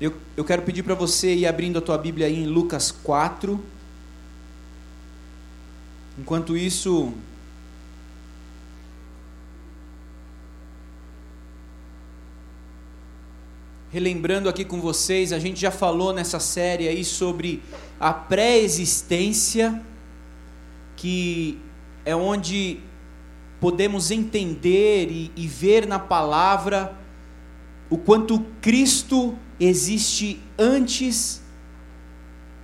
Eu, eu quero pedir para você ir abrindo a tua Bíblia aí em Lucas 4. Enquanto isso, relembrando aqui com vocês, a gente já falou nessa série aí sobre a pré-existência, que é onde podemos entender e, e, ver na palavra o quanto Cristo existe antes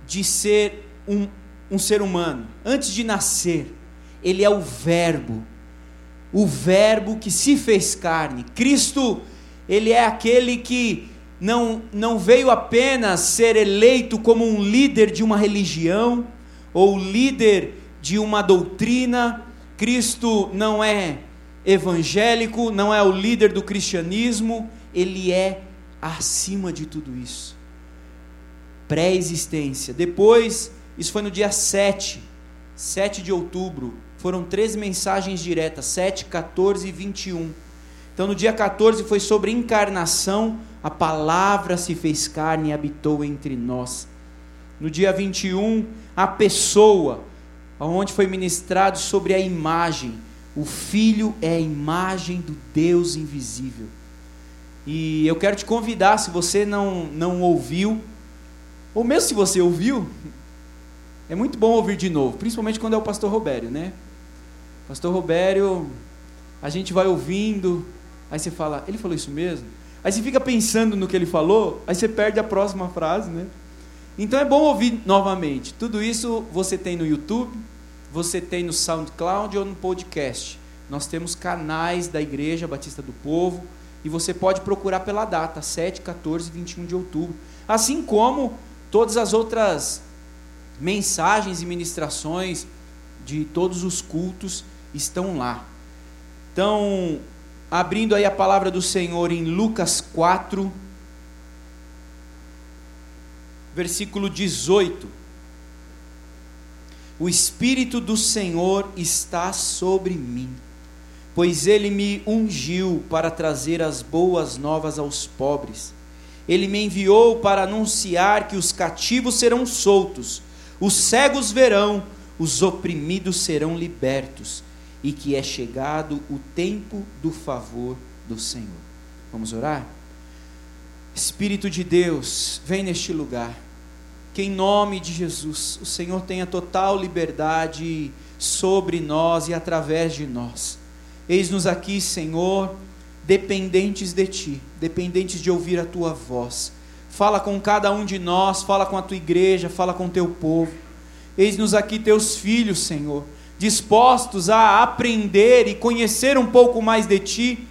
de ser um, um ser humano, antes de nascer. Ele é o Verbo, o Verbo que se fez carne. Cristo, ele é aquele que não, não veio apenas ser eleito como um líder de uma religião ou líder de uma doutrina. Cristo não é evangélico, não é o líder do cristianismo, ele é acima de tudo isso. Pré-existência. Depois, isso foi no dia 7, 7 de outubro. Foram três mensagens diretas: 7, 14 e 21. Então, no dia 14 foi sobre encarnação, a palavra se fez carne e habitou entre nós. No dia 21, a pessoa, onde foi ministrado sobre a imagem. O Filho é a imagem do Deus invisível. E eu quero te convidar, se você não, não ouviu, ou mesmo se você ouviu, é muito bom ouvir de novo, principalmente quando é o pastor Robério, né? Pastor Robério, a gente vai ouvindo, aí você fala, ele falou isso mesmo? Aí você fica pensando no que ele falou, aí você perde a próxima frase, né? Então é bom ouvir novamente. Tudo isso você tem no YouTube, você tem no SoundCloud ou no podcast. Nós temos canais da Igreja Batista do Povo e você pode procurar pela data, 7, 14 e 21 de outubro. Assim como todas as outras mensagens e ministrações de todos os cultos estão lá. Então, abrindo aí a palavra do Senhor em Lucas 4, versículo 18. O Espírito do Senhor está sobre mim pois ele me ungiu para trazer as boas novas aos pobres. Ele me enviou para anunciar que os cativos serão soltos, os cegos verão, os oprimidos serão libertos, e que é chegado o tempo do favor do Senhor. Vamos orar? Espírito de Deus, vem neste lugar. Que em nome de Jesus, o Senhor tenha total liberdade sobre nós e através de nós Eis-nos aqui, Senhor, dependentes de Ti, dependentes de ouvir a Tua voz. Fala com cada um de nós, fala com a Tua igreja, fala com o Teu povo. Eis-nos aqui, Teus filhos, Senhor, dispostos a aprender e conhecer um pouco mais de Ti,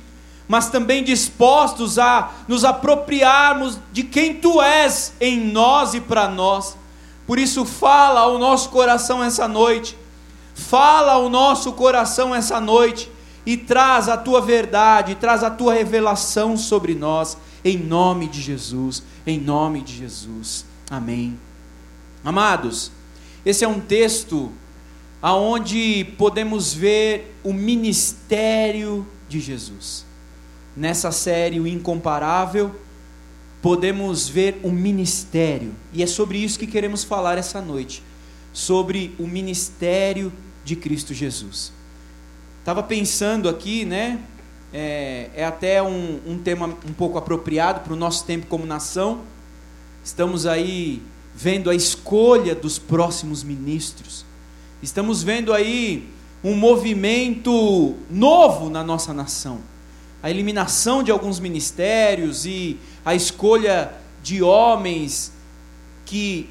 mas também dispostos a nos apropriarmos de quem Tu és em nós e para nós. Por isso, fala ao nosso coração essa noite, fala ao nosso coração essa noite e traz a tua verdade, traz a tua revelação sobre nós, em nome de Jesus, em nome de Jesus. Amém. Amados, esse é um texto aonde podemos ver o ministério de Jesus. Nessa série o incomparável, podemos ver o ministério, e é sobre isso que queremos falar essa noite, sobre o ministério de Cristo Jesus. Estava pensando aqui, né? É, é até um, um, tema um pouco apropriado para o nosso tempo como nação. Estamos aí vendo a escolha dos próximos ministros. Estamos vendo aí um movimento novo na nossa nação. A eliminação de alguns ministérios e a escolha de homens que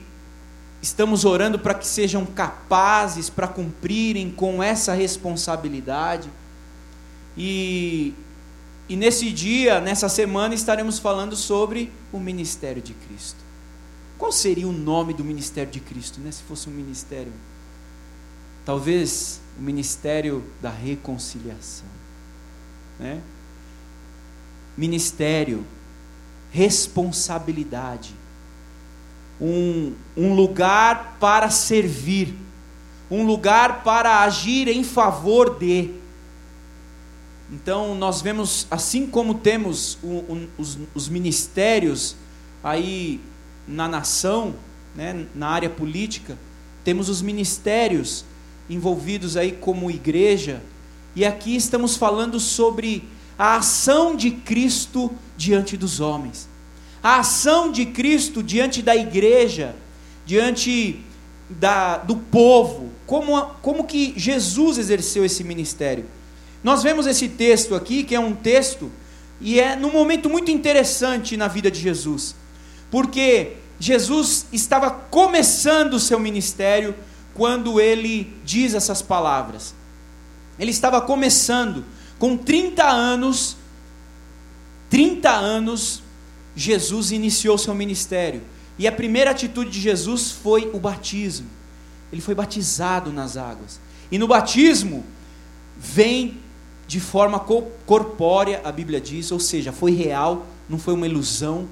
estamos orando para que sejam capazes para cumprirem com essa responsabilidade. E, e nesse dia, nessa semana, estaremos falando sobre o ministério de Cristo. Qual seria o nome do ministério de Cristo, né, se fosse um ministério? Talvez o ministério da reconciliação. Né? Ministério, responsabilidade um, um lugar para servir, um lugar para agir em favor de. Então, nós vemos, assim como temos o, o, os, os ministérios aí na nação, né, na área política, temos os ministérios envolvidos aí como igreja, e aqui estamos falando sobre a ação de Cristo diante dos homens. A ação de Cristo diante da igreja, diante da, do povo, como, como que Jesus exerceu esse ministério. Nós vemos esse texto aqui, que é um texto, e é num momento muito interessante na vida de Jesus, porque Jesus estava começando o seu ministério quando ele diz essas palavras. Ele estava começando, com 30 anos, 30 anos, Jesus iniciou seu ministério. E a primeira atitude de Jesus foi o batismo. Ele foi batizado nas águas. E no batismo vem de forma corpórea, a Bíblia diz, ou seja, foi real, não foi uma ilusão,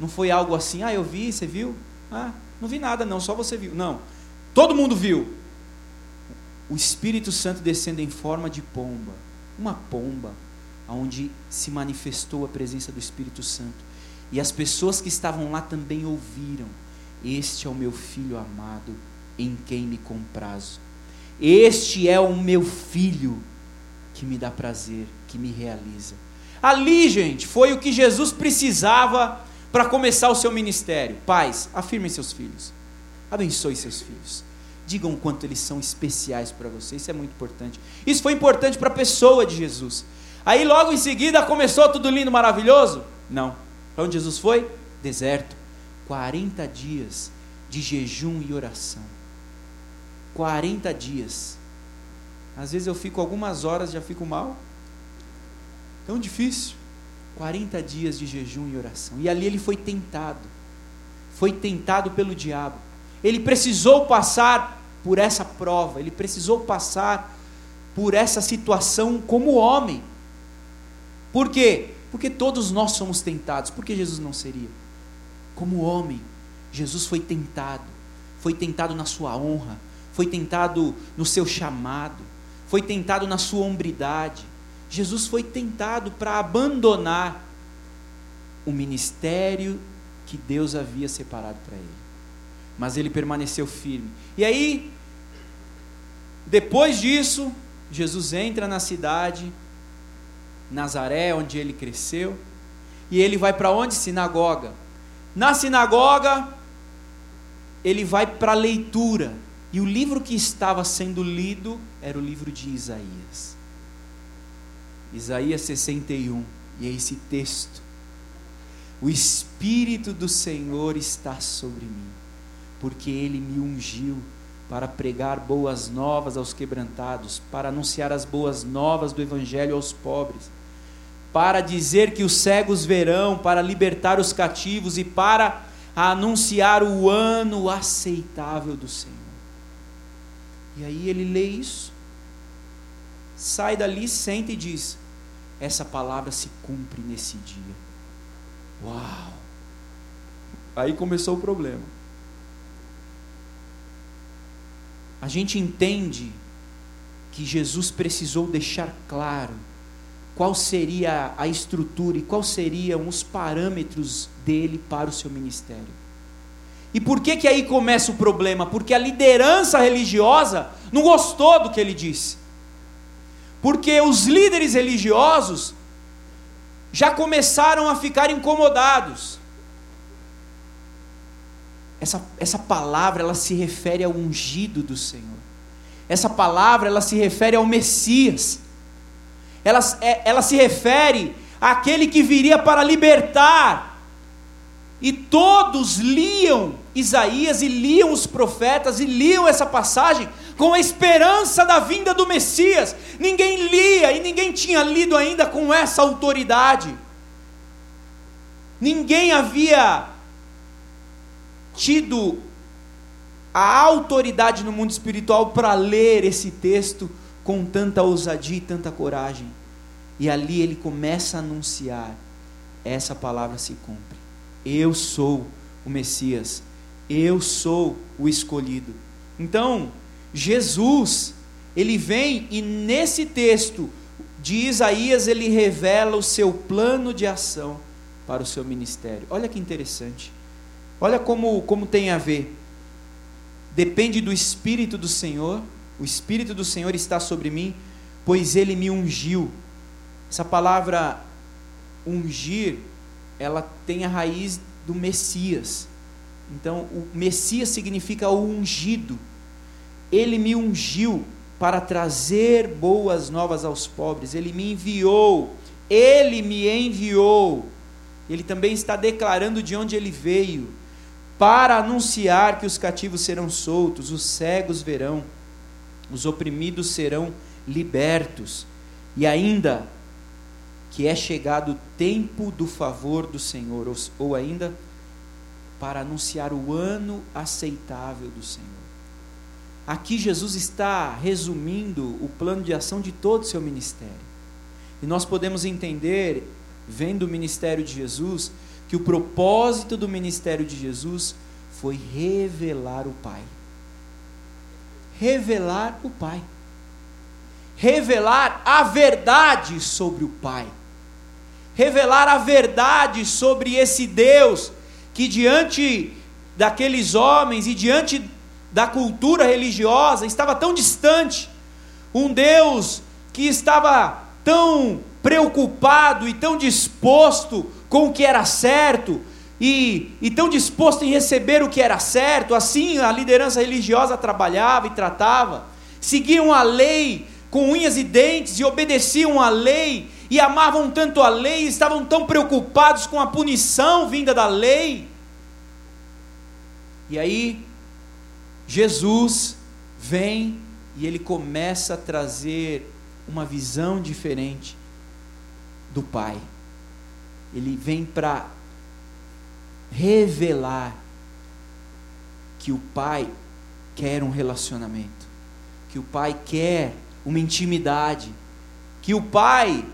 não foi algo assim, ah, eu vi, você viu? Ah, não vi nada não, só você viu. Não. Todo mundo viu. O Espírito Santo descendo em forma de pomba, uma pomba, onde se manifestou a presença do Espírito Santo. E as pessoas que estavam lá também ouviram: Este é o meu filho amado, em quem me comprazo. Este é o meu filho que me dá prazer, que me realiza. Ali, gente, foi o que Jesus precisava para começar o seu ministério. Pais, afirmem seus filhos. Abençoe seus filhos. Digam o quanto eles são especiais para você. Isso é muito importante. Isso foi importante para a pessoa de Jesus. Aí logo em seguida começou tudo lindo, maravilhoso? Não. Para onde Jesus foi? Deserto. 40 dias de jejum e oração. 40 dias. Às vezes eu fico algumas horas já fico mal. Tão difícil. 40 dias de jejum e oração. E ali ele foi tentado. Foi tentado pelo diabo. Ele precisou passar por essa prova, ele precisou passar por essa situação como homem. Por quê? Porque todos nós somos tentados. Por que Jesus não seria? Como homem, Jesus foi tentado. Foi tentado na sua honra, foi tentado no seu chamado, foi tentado na sua hombridade. Jesus foi tentado para abandonar o ministério que Deus havia separado para ele mas ele permaneceu firme. E aí, depois disso, Jesus entra na cidade, Nazaré, onde ele cresceu, e ele vai para onde? Sinagoga. Na sinagoga, ele vai para a leitura, e o livro que estava sendo lido era o livro de Isaías. Isaías 61, e é esse texto. O Espírito do Senhor está sobre mim porque ele me ungiu para pregar boas novas aos quebrantados, para anunciar as boas novas do Evangelho aos pobres, para dizer que os cegos verão, para libertar os cativos e para anunciar o ano aceitável do Senhor. E aí ele lê isso, sai dali, senta e diz: Essa palavra se cumpre nesse dia. Uau! Aí começou o problema. a gente entende que Jesus precisou deixar claro qual seria a estrutura e quais seriam os parâmetros dele para o seu ministério. E por que que aí começa o problema? Porque a liderança religiosa não gostou do que ele disse. Porque os líderes religiosos já começaram a ficar incomodados. Essa, essa palavra ela se refere ao ungido do Senhor. Essa palavra ela se refere ao Messias. Ela, é, ela se refere àquele que viria para libertar. E todos liam Isaías e liam os profetas e liam essa passagem com a esperança da vinda do Messias. Ninguém lia e ninguém tinha lido ainda com essa autoridade. Ninguém havia tido a autoridade no mundo espiritual para ler esse texto com tanta ousadia e tanta coragem. E ali ele começa a anunciar: essa palavra se cumpre. Eu sou o Messias, eu sou o escolhido. Então, Jesus, ele vem e nesse texto de Isaías ele revela o seu plano de ação para o seu ministério. Olha que interessante. Olha como, como tem a ver. Depende do Espírito do Senhor, o Espírito do Senhor está sobre mim, pois ele me ungiu. Essa palavra ungir, ela tem a raiz do Messias. Então, o Messias significa o ungido. Ele me ungiu para trazer boas novas aos pobres. Ele me enviou. Ele me enviou. Ele também está declarando de onde ele veio para anunciar que os cativos serão soltos, os cegos verão, os oprimidos serão libertos, e ainda que é chegado o tempo do favor do Senhor, ou, ou ainda para anunciar o ano aceitável do Senhor. Aqui Jesus está resumindo o plano de ação de todo o seu ministério. E nós podemos entender, vendo o ministério de Jesus, que o propósito do ministério de Jesus foi revelar o Pai. Revelar o Pai. Revelar a verdade sobre o Pai. Revelar a verdade sobre esse Deus que, diante daqueles homens e diante da cultura religiosa, estava tão distante. Um Deus que estava tão preocupado e tão disposto com o que era certo e, e tão disposto em receber o que era certo, assim a liderança religiosa trabalhava e tratava, seguiam a lei com unhas e dentes e obedeciam a lei e amavam tanto a lei, estavam tão preocupados com a punição vinda da lei. E aí, Jesus vem e ele começa a trazer uma visão diferente do Pai ele vem para revelar que o pai quer um relacionamento, que o pai quer uma intimidade, que o pai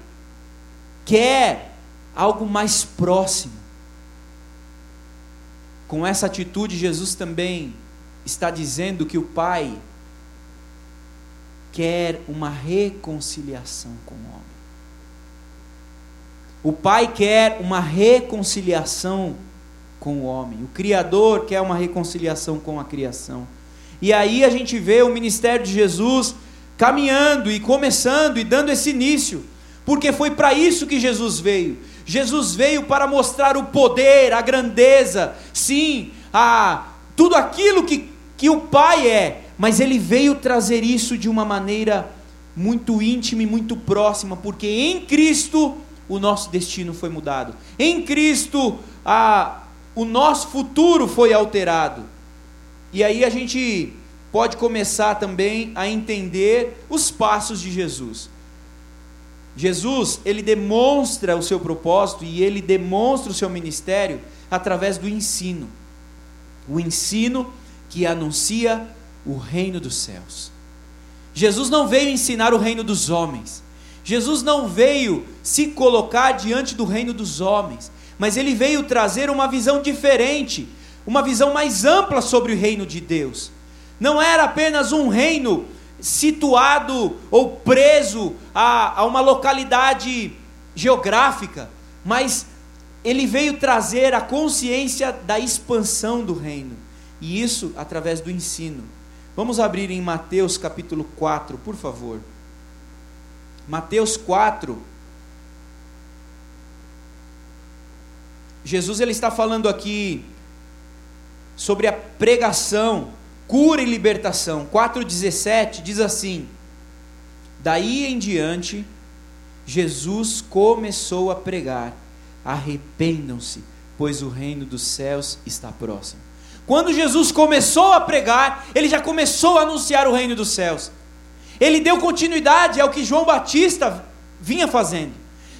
quer algo mais próximo. Com essa atitude, Jesus também está dizendo que o pai quer uma reconciliação com o homem. O Pai quer uma reconciliação com o homem. O Criador quer uma reconciliação com a criação. E aí a gente vê o ministério de Jesus caminhando e começando e dando esse início, porque foi para isso que Jesus veio. Jesus veio para mostrar o poder, a grandeza, sim, a tudo aquilo que, que o Pai é, mas ele veio trazer isso de uma maneira muito íntima e muito próxima, porque em Cristo o nosso destino foi mudado. Em Cristo, a, o nosso futuro foi alterado. E aí a gente pode começar também a entender os passos de Jesus. Jesus, ele demonstra o seu propósito e ele demonstra o seu ministério através do ensino. O ensino que anuncia o reino dos céus. Jesus não veio ensinar o reino dos homens. Jesus não veio se colocar diante do reino dos homens, mas ele veio trazer uma visão diferente, uma visão mais ampla sobre o reino de Deus. Não era apenas um reino situado ou preso a, a uma localidade geográfica, mas ele veio trazer a consciência da expansão do reino, e isso através do ensino. Vamos abrir em Mateus capítulo 4, por favor. Mateus 4. Jesus ele está falando aqui sobre a pregação, cura e libertação. 4:17 diz assim: Daí em diante Jesus começou a pregar: Arrependam-se, pois o reino dos céus está próximo. Quando Jesus começou a pregar, ele já começou a anunciar o reino dos céus. Ele deu continuidade ao que João Batista vinha fazendo.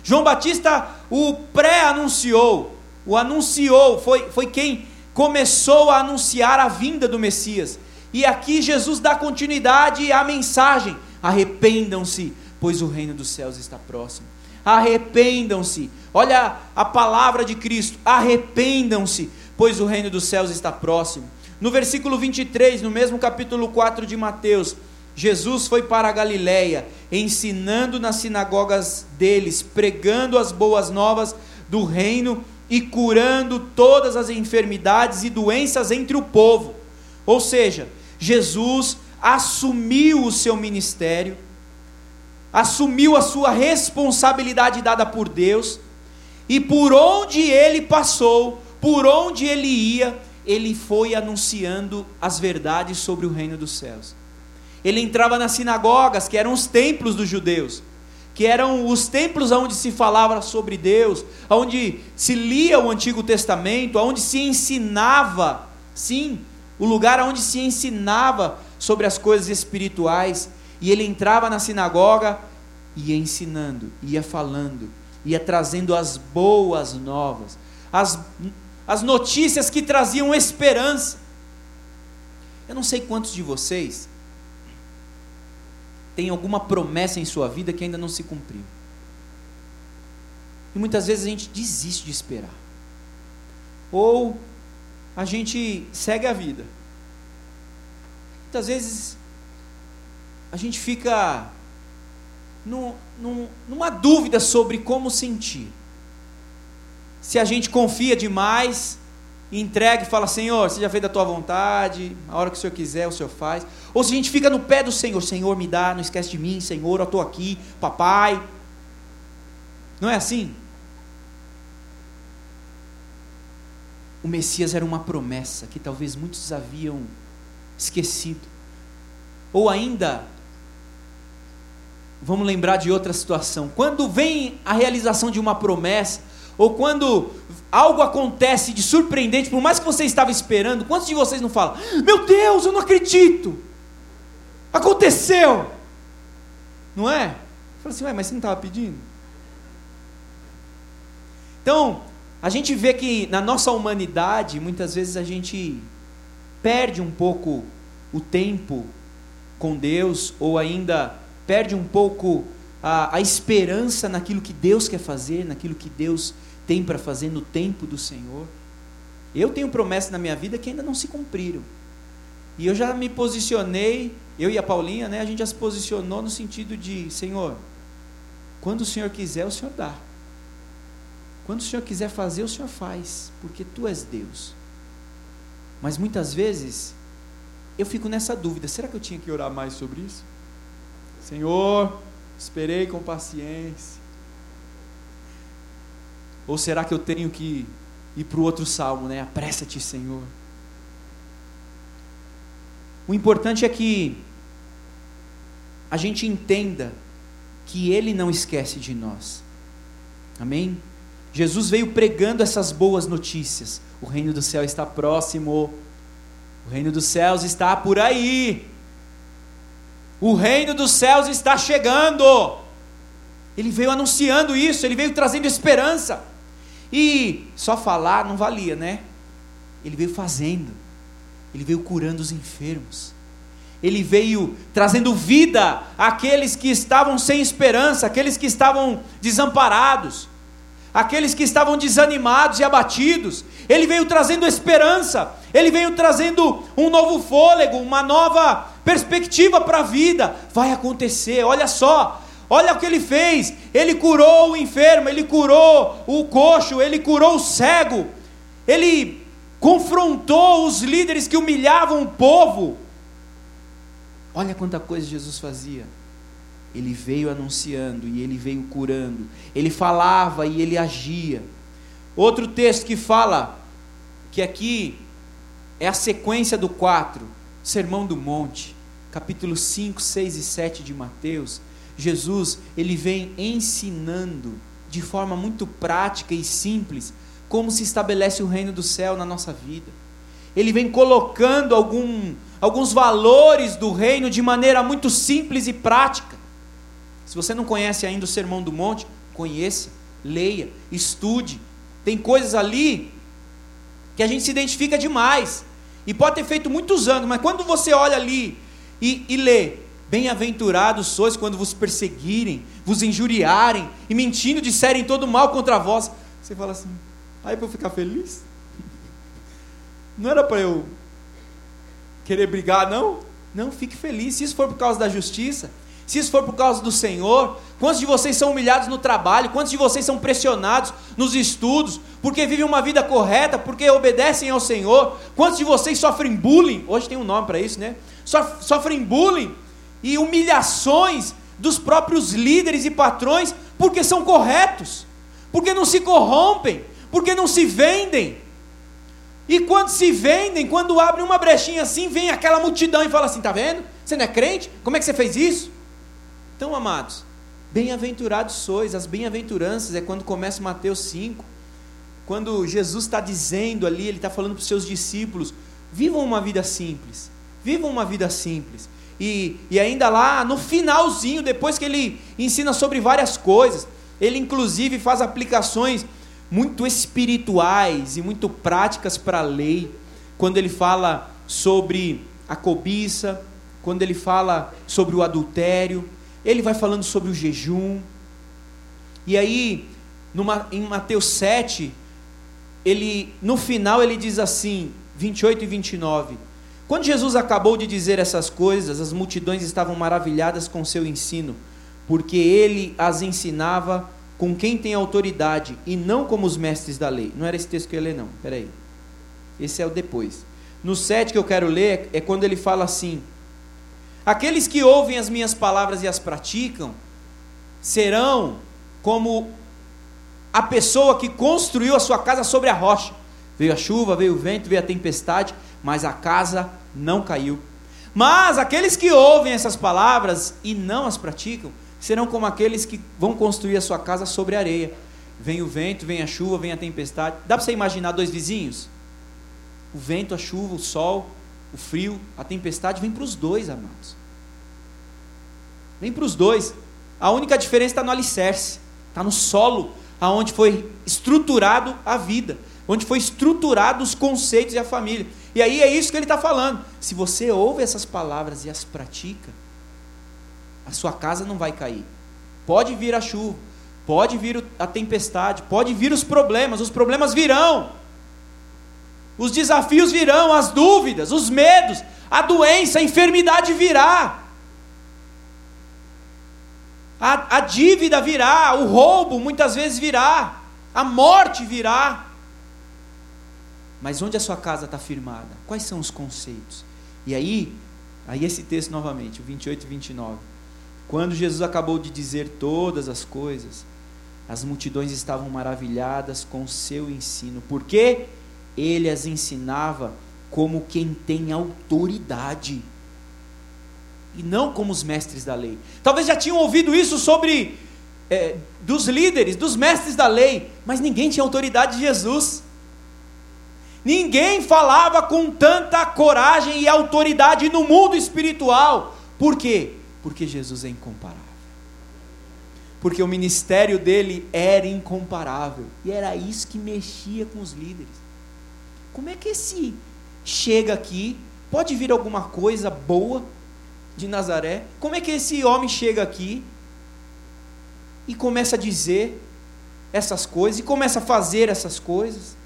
João Batista o pré-anunciou, o anunciou, foi, foi quem começou a anunciar a vinda do Messias. E aqui Jesus dá continuidade à mensagem: arrependam-se, pois o reino dos céus está próximo. Arrependam-se, olha a palavra de Cristo: arrependam-se, pois o reino dos céus está próximo. No versículo 23, no mesmo capítulo 4 de Mateus, Jesus foi para a Galiléia, ensinando nas sinagogas deles, pregando as boas novas do reino e curando todas as enfermidades e doenças entre o povo. Ou seja, Jesus assumiu o seu ministério, assumiu a sua responsabilidade dada por Deus, e por onde ele passou, por onde ele ia, ele foi anunciando as verdades sobre o reino dos céus. Ele entrava nas sinagogas, que eram os templos dos judeus, que eram os templos onde se falava sobre Deus, onde se lia o Antigo Testamento, onde se ensinava, sim, o lugar onde se ensinava sobre as coisas espirituais. E ele entrava na sinagoga, ia ensinando, ia falando, ia trazendo as boas novas, as, as notícias que traziam esperança. Eu não sei quantos de vocês tem alguma promessa em sua vida que ainda não se cumpriu. E muitas vezes a gente desiste de esperar. Ou a gente segue a vida. Muitas vezes a gente fica num, num, numa dúvida sobre como sentir. Se a gente confia demais entrega e fala: Senhor, seja feita a tua vontade, a hora que o Senhor quiser, o Senhor faz. Ou se a gente fica no pé do Senhor: Senhor, me dá, não esquece de mim, Senhor, eu estou aqui, papai. Não é assim? O Messias era uma promessa que talvez muitos haviam esquecido. Ou ainda, vamos lembrar de outra situação. Quando vem a realização de uma promessa, ou quando algo acontece de surpreendente, por mais que você estava esperando, quantos de vocês não falam: Meu Deus, eu não acredito! Aconteceu! Não é? Fala assim, mas você não estava pedindo? Então, a gente vê que na nossa humanidade, muitas vezes a gente perde um pouco o tempo com Deus, ou ainda perde um pouco a, a esperança naquilo que Deus quer fazer, naquilo que Deus tem para fazer no tempo do Senhor. Eu tenho promessas na minha vida que ainda não se cumpriram. E eu já me posicionei, eu e a Paulinha, né, a gente já se posicionou no sentido de, Senhor, quando o Senhor quiser, o Senhor dá. Quando o Senhor quiser fazer, o Senhor faz, porque tu és Deus. Mas muitas vezes eu fico nessa dúvida: será que eu tinha que orar mais sobre isso? Senhor, esperei com paciência. Ou será que eu tenho que ir para o outro salmo, né? Apressa-te, Senhor. O importante é que a gente entenda que Ele não esquece de nós. Amém? Jesus veio pregando essas boas notícias. O reino do céu está próximo. O reino dos céus está por aí. O reino dos céus está chegando. Ele veio anunciando isso, ele veio trazendo esperança. E só falar não valia, né? Ele veio fazendo, ele veio curando os enfermos, ele veio trazendo vida àqueles que estavam sem esperança, aqueles que estavam desamparados, aqueles que estavam desanimados e abatidos. Ele veio trazendo esperança, ele veio trazendo um novo fôlego, uma nova perspectiva para a vida. Vai acontecer, olha só, Olha o que ele fez: ele curou o enfermo, ele curou o coxo, ele curou o cego, ele confrontou os líderes que humilhavam o povo. Olha quanta coisa Jesus fazia. Ele veio anunciando e ele veio curando, ele falava e ele agia. Outro texto que fala, que aqui é a sequência do 4, Sermão do Monte, capítulo 5, 6 e 7 de Mateus Jesus, ele vem ensinando de forma muito prática e simples como se estabelece o reino do céu na nossa vida. Ele vem colocando algum, alguns valores do reino de maneira muito simples e prática. Se você não conhece ainda o Sermão do Monte, conheça, leia, estude. Tem coisas ali que a gente se identifica demais. E pode ter feito muitos anos, mas quando você olha ali e, e lê, Bem-aventurados sois quando vos perseguirem, vos injuriarem e mentindo disserem todo mal contra vós. Você fala assim, aí para eu ficar feliz? Não era para eu querer brigar, não? Não, fique feliz. Se isso for por causa da justiça, se isso for por causa do Senhor, quantos de vocês são humilhados no trabalho, quantos de vocês são pressionados nos estudos, porque vivem uma vida correta, porque obedecem ao Senhor, quantos de vocês sofrem bullying, hoje tem um nome para isso, né? Sofrem bullying e humilhações dos próprios líderes e patrões, porque são corretos, porque não se corrompem, porque não se vendem. E quando se vendem, quando abrem uma brechinha assim, vem aquela multidão e fala assim: tá vendo? Você não é crente? Como é que você fez isso? Então, amados, bem-aventurados sois, as bem-aventuranças é quando começa Mateus 5, quando Jesus está dizendo ali, ele está falando para os seus discípulos: vivam uma vida simples, vivam uma vida simples. E, e ainda lá no finalzinho, depois que ele ensina sobre várias coisas, ele inclusive faz aplicações muito espirituais e muito práticas para a lei, quando ele fala sobre a cobiça, quando ele fala sobre o adultério, ele vai falando sobre o jejum. E aí, numa, em Mateus 7, ele, no final ele diz assim, 28 e 29. Quando Jesus acabou de dizer essas coisas, as multidões estavam maravilhadas com seu ensino, porque ele as ensinava com quem tem autoridade e não como os mestres da lei. Não era esse texto que eu ia ler, não. Peraí. Esse é o depois. No 7 que eu quero ler é quando ele fala assim: Aqueles que ouvem as minhas palavras e as praticam serão como a pessoa que construiu a sua casa sobre a rocha. Veio a chuva, veio o vento, veio a tempestade, mas a casa não caiu. Mas aqueles que ouvem essas palavras e não as praticam serão como aqueles que vão construir a sua casa sobre areia. Vem o vento, vem a chuva, vem a tempestade. Dá para você imaginar dois vizinhos? O vento, a chuva, o sol, o frio, a tempestade, vem para os dois, amados. Vem para os dois. A única diferença está no alicerce, está no solo, aonde foi estruturado a vida, onde foi estruturado os conceitos e a família. E aí é isso que ele está falando. Se você ouve essas palavras e as pratica, a sua casa não vai cair. Pode vir a chuva, pode vir a tempestade, pode vir os problemas, os problemas virão. Os desafios virão, as dúvidas, os medos, a doença, a enfermidade virá. A, a dívida virá, o roubo muitas vezes virá, a morte virá. Mas onde a sua casa está firmada? Quais são os conceitos? E aí, aí esse texto novamente, o 28 e 29. Quando Jesus acabou de dizer todas as coisas, as multidões estavam maravilhadas com o seu ensino, porque ele as ensinava como quem tem autoridade, e não como os mestres da lei. Talvez já tinham ouvido isso sobre é, dos líderes, dos mestres da lei, mas ninguém tinha autoridade de Jesus. Ninguém falava com tanta coragem e autoridade no mundo espiritual. Por quê? Porque Jesus é incomparável. Porque o ministério dele era incomparável. E era isso que mexia com os líderes. Como é que esse chega aqui, pode vir alguma coisa boa de Nazaré? Como é que esse homem chega aqui e começa a dizer essas coisas e começa a fazer essas coisas?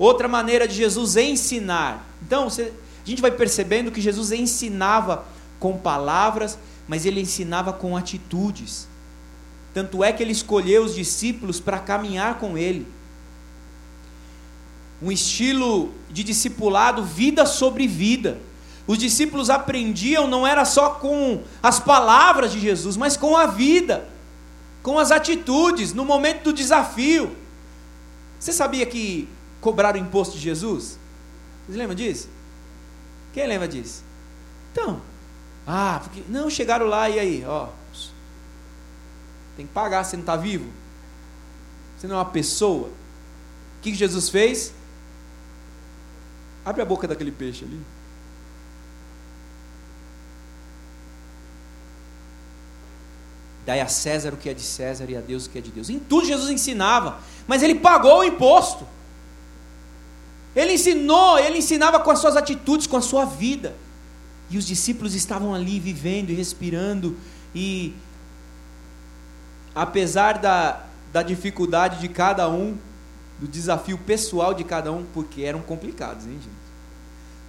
Outra maneira de Jesus ensinar. Então, a gente vai percebendo que Jesus ensinava com palavras mas ele ensinava com atitudes. Tanto é que ele escolheu os discípulos para caminhar com ele. Um estilo de discipulado, vida sobre vida. Os discípulos aprendiam não era só com as palavras de Jesus, mas com a vida, com as atitudes, no momento do desafio. Você sabia que cobraram o imposto de Jesus? Vocês lembram disso? Quem lembra disso? Então, ah, porque. Não, chegaram lá e aí, ó. Tem que pagar, você não está vivo? Você não é uma pessoa? O que Jesus fez? Abre a boca daquele peixe ali. Dai a César o que é de César e a Deus o que é de Deus. Em tudo Jesus ensinava, mas ele pagou o imposto. Ele ensinou, ele ensinava com as suas atitudes, com a sua vida. E os discípulos estavam ali vivendo e respirando, e apesar da, da dificuldade de cada um, do desafio pessoal de cada um, porque eram complicados, hein, gente?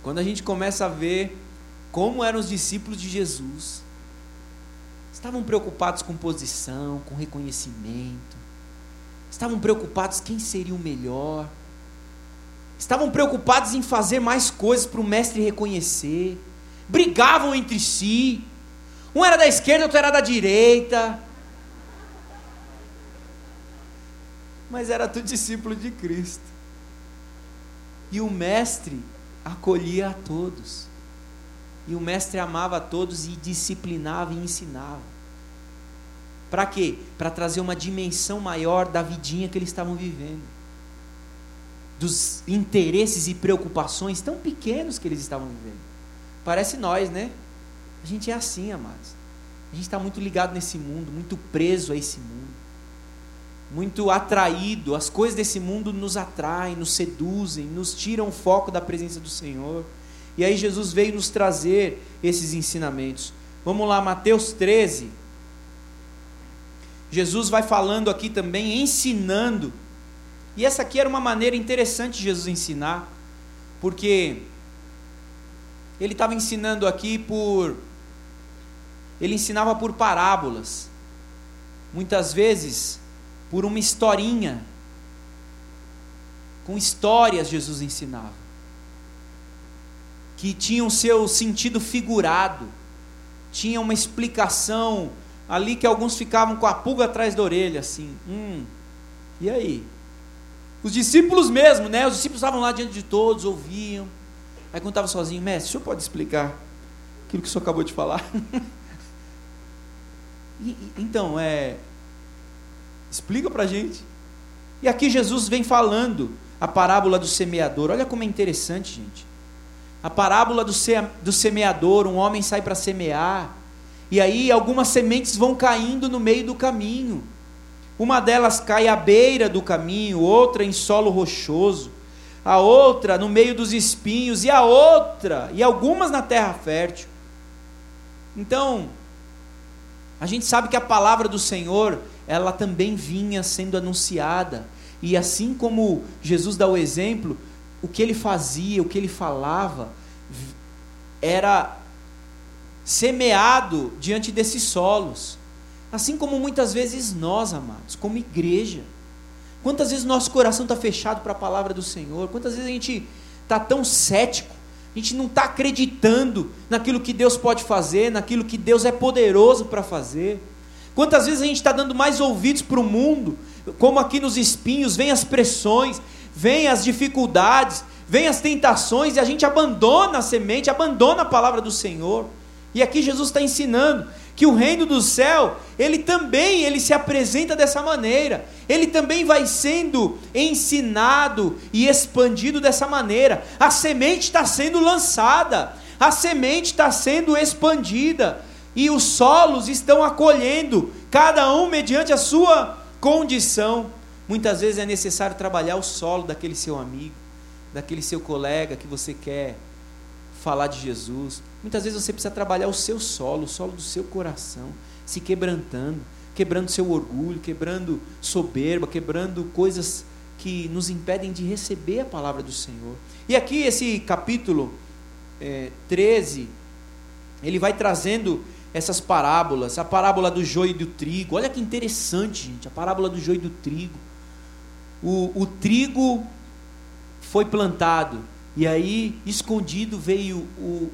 Quando a gente começa a ver como eram os discípulos de Jesus, estavam preocupados com posição, com reconhecimento, estavam preocupados quem seria o melhor, estavam preocupados em fazer mais coisas para o mestre reconhecer, brigavam entre si, um era da esquerda, outro era da direita. Mas era tudo discípulo de Cristo. E o mestre acolhia a todos. E o mestre amava a todos e disciplinava e ensinava. Para quê? Para trazer uma dimensão maior da vidinha que eles estavam vivendo. Dos interesses e preocupações tão pequenos que eles estavam vivendo. Parece nós, né? A gente é assim, amados. A gente está muito ligado nesse mundo, muito preso a esse mundo, muito atraído. As coisas desse mundo nos atraem, nos seduzem, nos tiram o foco da presença do Senhor. E aí Jesus veio nos trazer esses ensinamentos. Vamos lá, Mateus 13. Jesus vai falando aqui também, ensinando. E essa aqui era uma maneira interessante de Jesus ensinar, porque ele estava ensinando aqui por. Ele ensinava por parábolas. Muitas vezes, por uma historinha. Com histórias, Jesus ensinava. Que tinham seu sentido figurado. Tinha uma explicação ali que alguns ficavam com a pulga atrás da orelha, assim. Hum, e aí? Os discípulos mesmo, né? Os discípulos estavam lá diante de todos, ouviam Aí quando estava sozinho, mestre, o senhor pode explicar aquilo que o senhor acabou de falar? e, então, é. Explica para a gente. E aqui Jesus vem falando a parábola do semeador. Olha como é interessante, gente. A parábola do, se, do semeador: um homem sai para semear, e aí algumas sementes vão caindo no meio do caminho. Uma delas cai à beira do caminho, outra em solo rochoso a outra no meio dos espinhos, e a outra, e algumas na terra fértil. Então, a gente sabe que a palavra do Senhor, ela também vinha sendo anunciada, e assim como Jesus dá o exemplo, o que ele fazia, o que ele falava, era semeado diante desses solos. Assim como muitas vezes nós, amados, como igreja, Quantas vezes nosso coração está fechado para a palavra do Senhor? Quantas vezes a gente está tão cético? A gente não está acreditando naquilo que Deus pode fazer, naquilo que Deus é poderoso para fazer. Quantas vezes a gente está dando mais ouvidos para o mundo, como aqui nos espinhos, vem as pressões, vem as dificuldades, vem as tentações, e a gente abandona a semente, abandona a palavra do Senhor. E aqui Jesus está ensinando que o reino do céu, ele também ele se apresenta dessa maneira. Ele também vai sendo ensinado e expandido dessa maneira. A semente está sendo lançada, a semente está sendo expandida e os solos estão acolhendo, cada um mediante a sua condição. Muitas vezes é necessário trabalhar o solo daquele seu amigo, daquele seu colega que você quer falar de Jesus. Muitas vezes você precisa trabalhar o seu solo, o solo do seu coração, se quebrantando, quebrando seu orgulho, quebrando soberba, quebrando coisas que nos impedem de receber a palavra do Senhor. E aqui esse capítulo é, 13, ele vai trazendo essas parábolas, a parábola do joio e do trigo. Olha que interessante, gente, a parábola do joio e do trigo. O, o trigo foi plantado, e aí, escondido, veio o,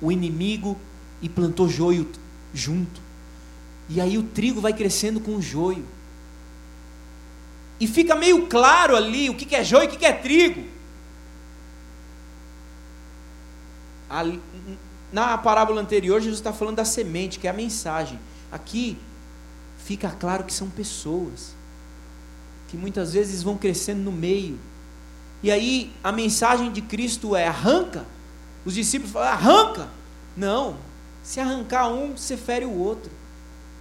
o inimigo e plantou joio junto. E aí o trigo vai crescendo com o joio. E fica meio claro ali o que é joio e o que é trigo. Na parábola anterior, Jesus está falando da semente, que é a mensagem. Aqui fica claro que são pessoas que muitas vezes vão crescendo no meio e aí a mensagem de Cristo é: arranca. Os discípulos falam: arranca. Não, se arrancar um, você fere o outro.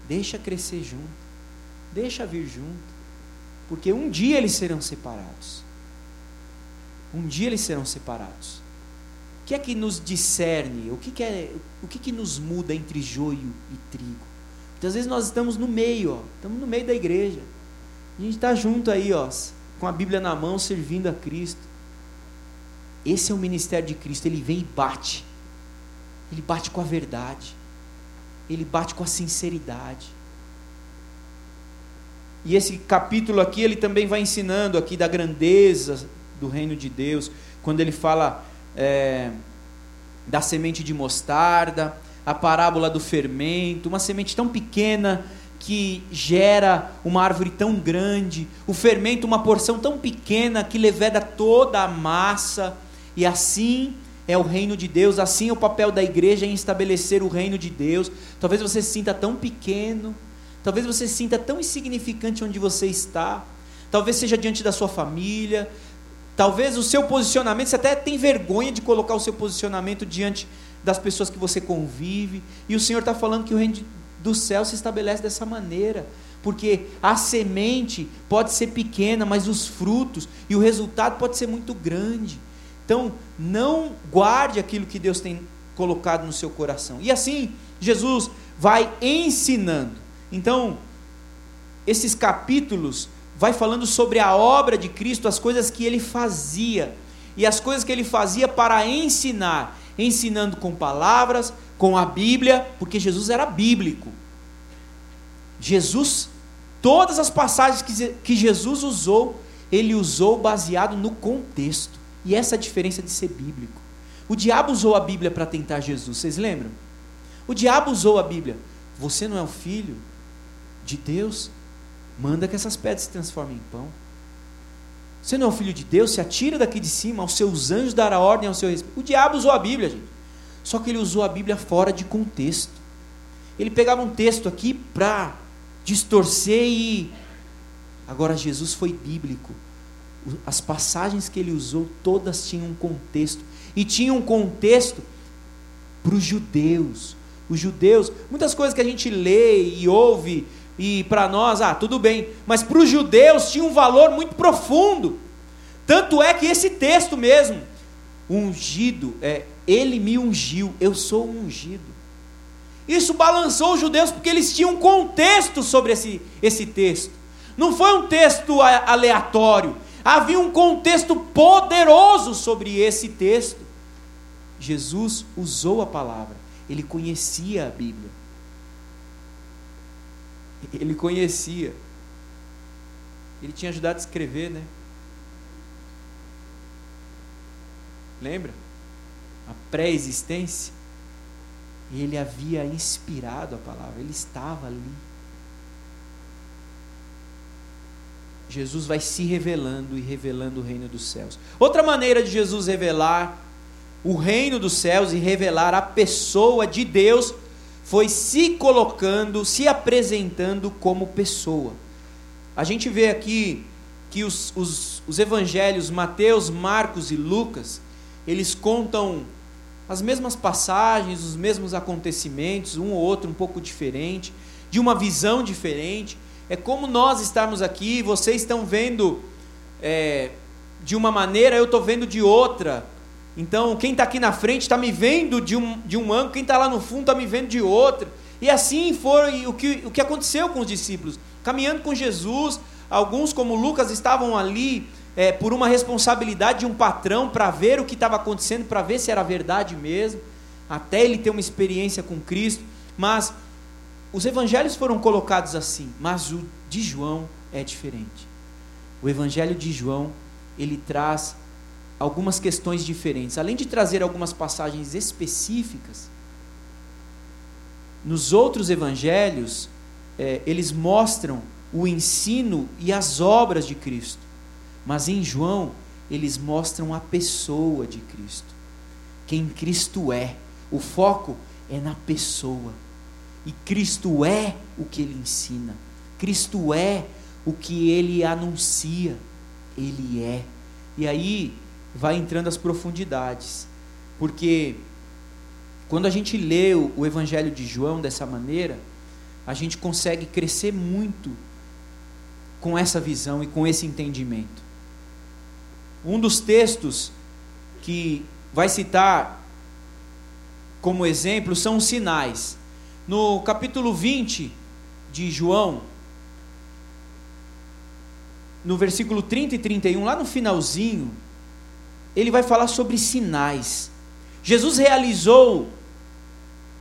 Deixa crescer junto. Deixa vir junto. Porque um dia eles serão separados. Um dia eles serão separados. O que é que nos discerne? O que, que é, o que, que nos muda entre joio e trigo? Muitas vezes nós estamos no meio, ó, estamos no meio da igreja. A gente está junto aí, ó, com a Bíblia na mão, servindo a Cristo. Esse é o ministério de Cristo, ele vem e bate. Ele bate com a verdade. ele bate com a sinceridade. E esse capítulo aqui, ele também vai ensinando aqui da grandeza do reino de Deus, quando ele fala é, da semente de mostarda, a parábola do fermento, uma semente tão pequena que gera uma árvore tão grande, o fermento, uma porção tão pequena que leveda toda a massa, e assim é o reino de Deus, assim é o papel da igreja em estabelecer o reino de Deus. Talvez você se sinta tão pequeno, talvez você se sinta tão insignificante onde você está, talvez seja diante da sua família, talvez o seu posicionamento, você até tem vergonha de colocar o seu posicionamento diante das pessoas que você convive, e o Senhor está falando que o reino do céu se estabelece dessa maneira porque a semente pode ser pequena, mas os frutos e o resultado pode ser muito grande. Então, não guarde aquilo que Deus tem colocado no seu coração. E assim, Jesus vai ensinando. Então, esses capítulos vai falando sobre a obra de Cristo, as coisas que ele fazia e as coisas que ele fazia para ensinar, ensinando com palavras, com a Bíblia, porque Jesus era bíblico. Jesus, todas as passagens que, que Jesus usou, ele usou baseado no contexto. E essa é a diferença de ser bíblico. O diabo usou a Bíblia para tentar Jesus, vocês lembram? O diabo usou a Bíblia. Você não é o filho de Deus? Manda que essas pedras se transformem em pão. Você não é o filho de Deus? Se atira daqui de cima, aos seus anjos dará ordem ao seu respeito. O diabo usou a Bíblia, gente. Só que ele usou a Bíblia fora de contexto. Ele pegava um texto aqui para distorcer e. Agora, Jesus foi bíblico as passagens que ele usou, todas tinham um contexto. E tinham um contexto para os judeus. Os judeus, muitas coisas que a gente lê e ouve, e para nós, ah, tudo bem, mas para os judeus tinha um valor muito profundo. Tanto é que esse texto mesmo, ungido, é, ele me ungiu, eu sou ungido. Isso balançou os judeus porque eles tinham um contexto sobre esse, esse texto. Não foi um texto aleatório, Havia um contexto poderoso sobre esse texto. Jesus usou a palavra, ele conhecia a Bíblia. Ele conhecia. Ele tinha ajudado a escrever, né? Lembra? A pré-existência. Ele havia inspirado a palavra, ele estava ali. Jesus vai se revelando e revelando o reino dos céus. Outra maneira de Jesus revelar o reino dos céus e revelar a pessoa de Deus foi se colocando, se apresentando como pessoa. A gente vê aqui que os, os, os evangelhos Mateus, Marcos e Lucas, eles contam as mesmas passagens, os mesmos acontecimentos, um ou outro um pouco diferente, de uma visão diferente, é como nós estarmos aqui, vocês estão vendo é, de uma maneira, eu estou vendo de outra. Então, quem está aqui na frente está me vendo de um, de um ângulo, quem está lá no fundo está me vendo de outra. E assim foi o que, o que aconteceu com os discípulos. Caminhando com Jesus, alguns, como Lucas, estavam ali é, por uma responsabilidade de um patrão para ver o que estava acontecendo, para ver se era verdade mesmo, até ele ter uma experiência com Cristo. Mas os evangelhos foram colocados assim, mas o de João é diferente. O evangelho de João, ele traz algumas questões diferentes. Além de trazer algumas passagens específicas, nos outros evangelhos, é, eles mostram o ensino e as obras de Cristo. Mas em João, eles mostram a pessoa de Cristo. Quem Cristo é. O foco é na pessoa. E Cristo é o que ele ensina. Cristo é o que ele anuncia. Ele é. E aí vai entrando as profundidades. Porque quando a gente lê o Evangelho de João dessa maneira, a gente consegue crescer muito com essa visão e com esse entendimento. Um dos textos que vai citar como exemplo são os sinais. No capítulo 20 de João, no versículo 30 e 31, lá no finalzinho, ele vai falar sobre sinais. Jesus realizou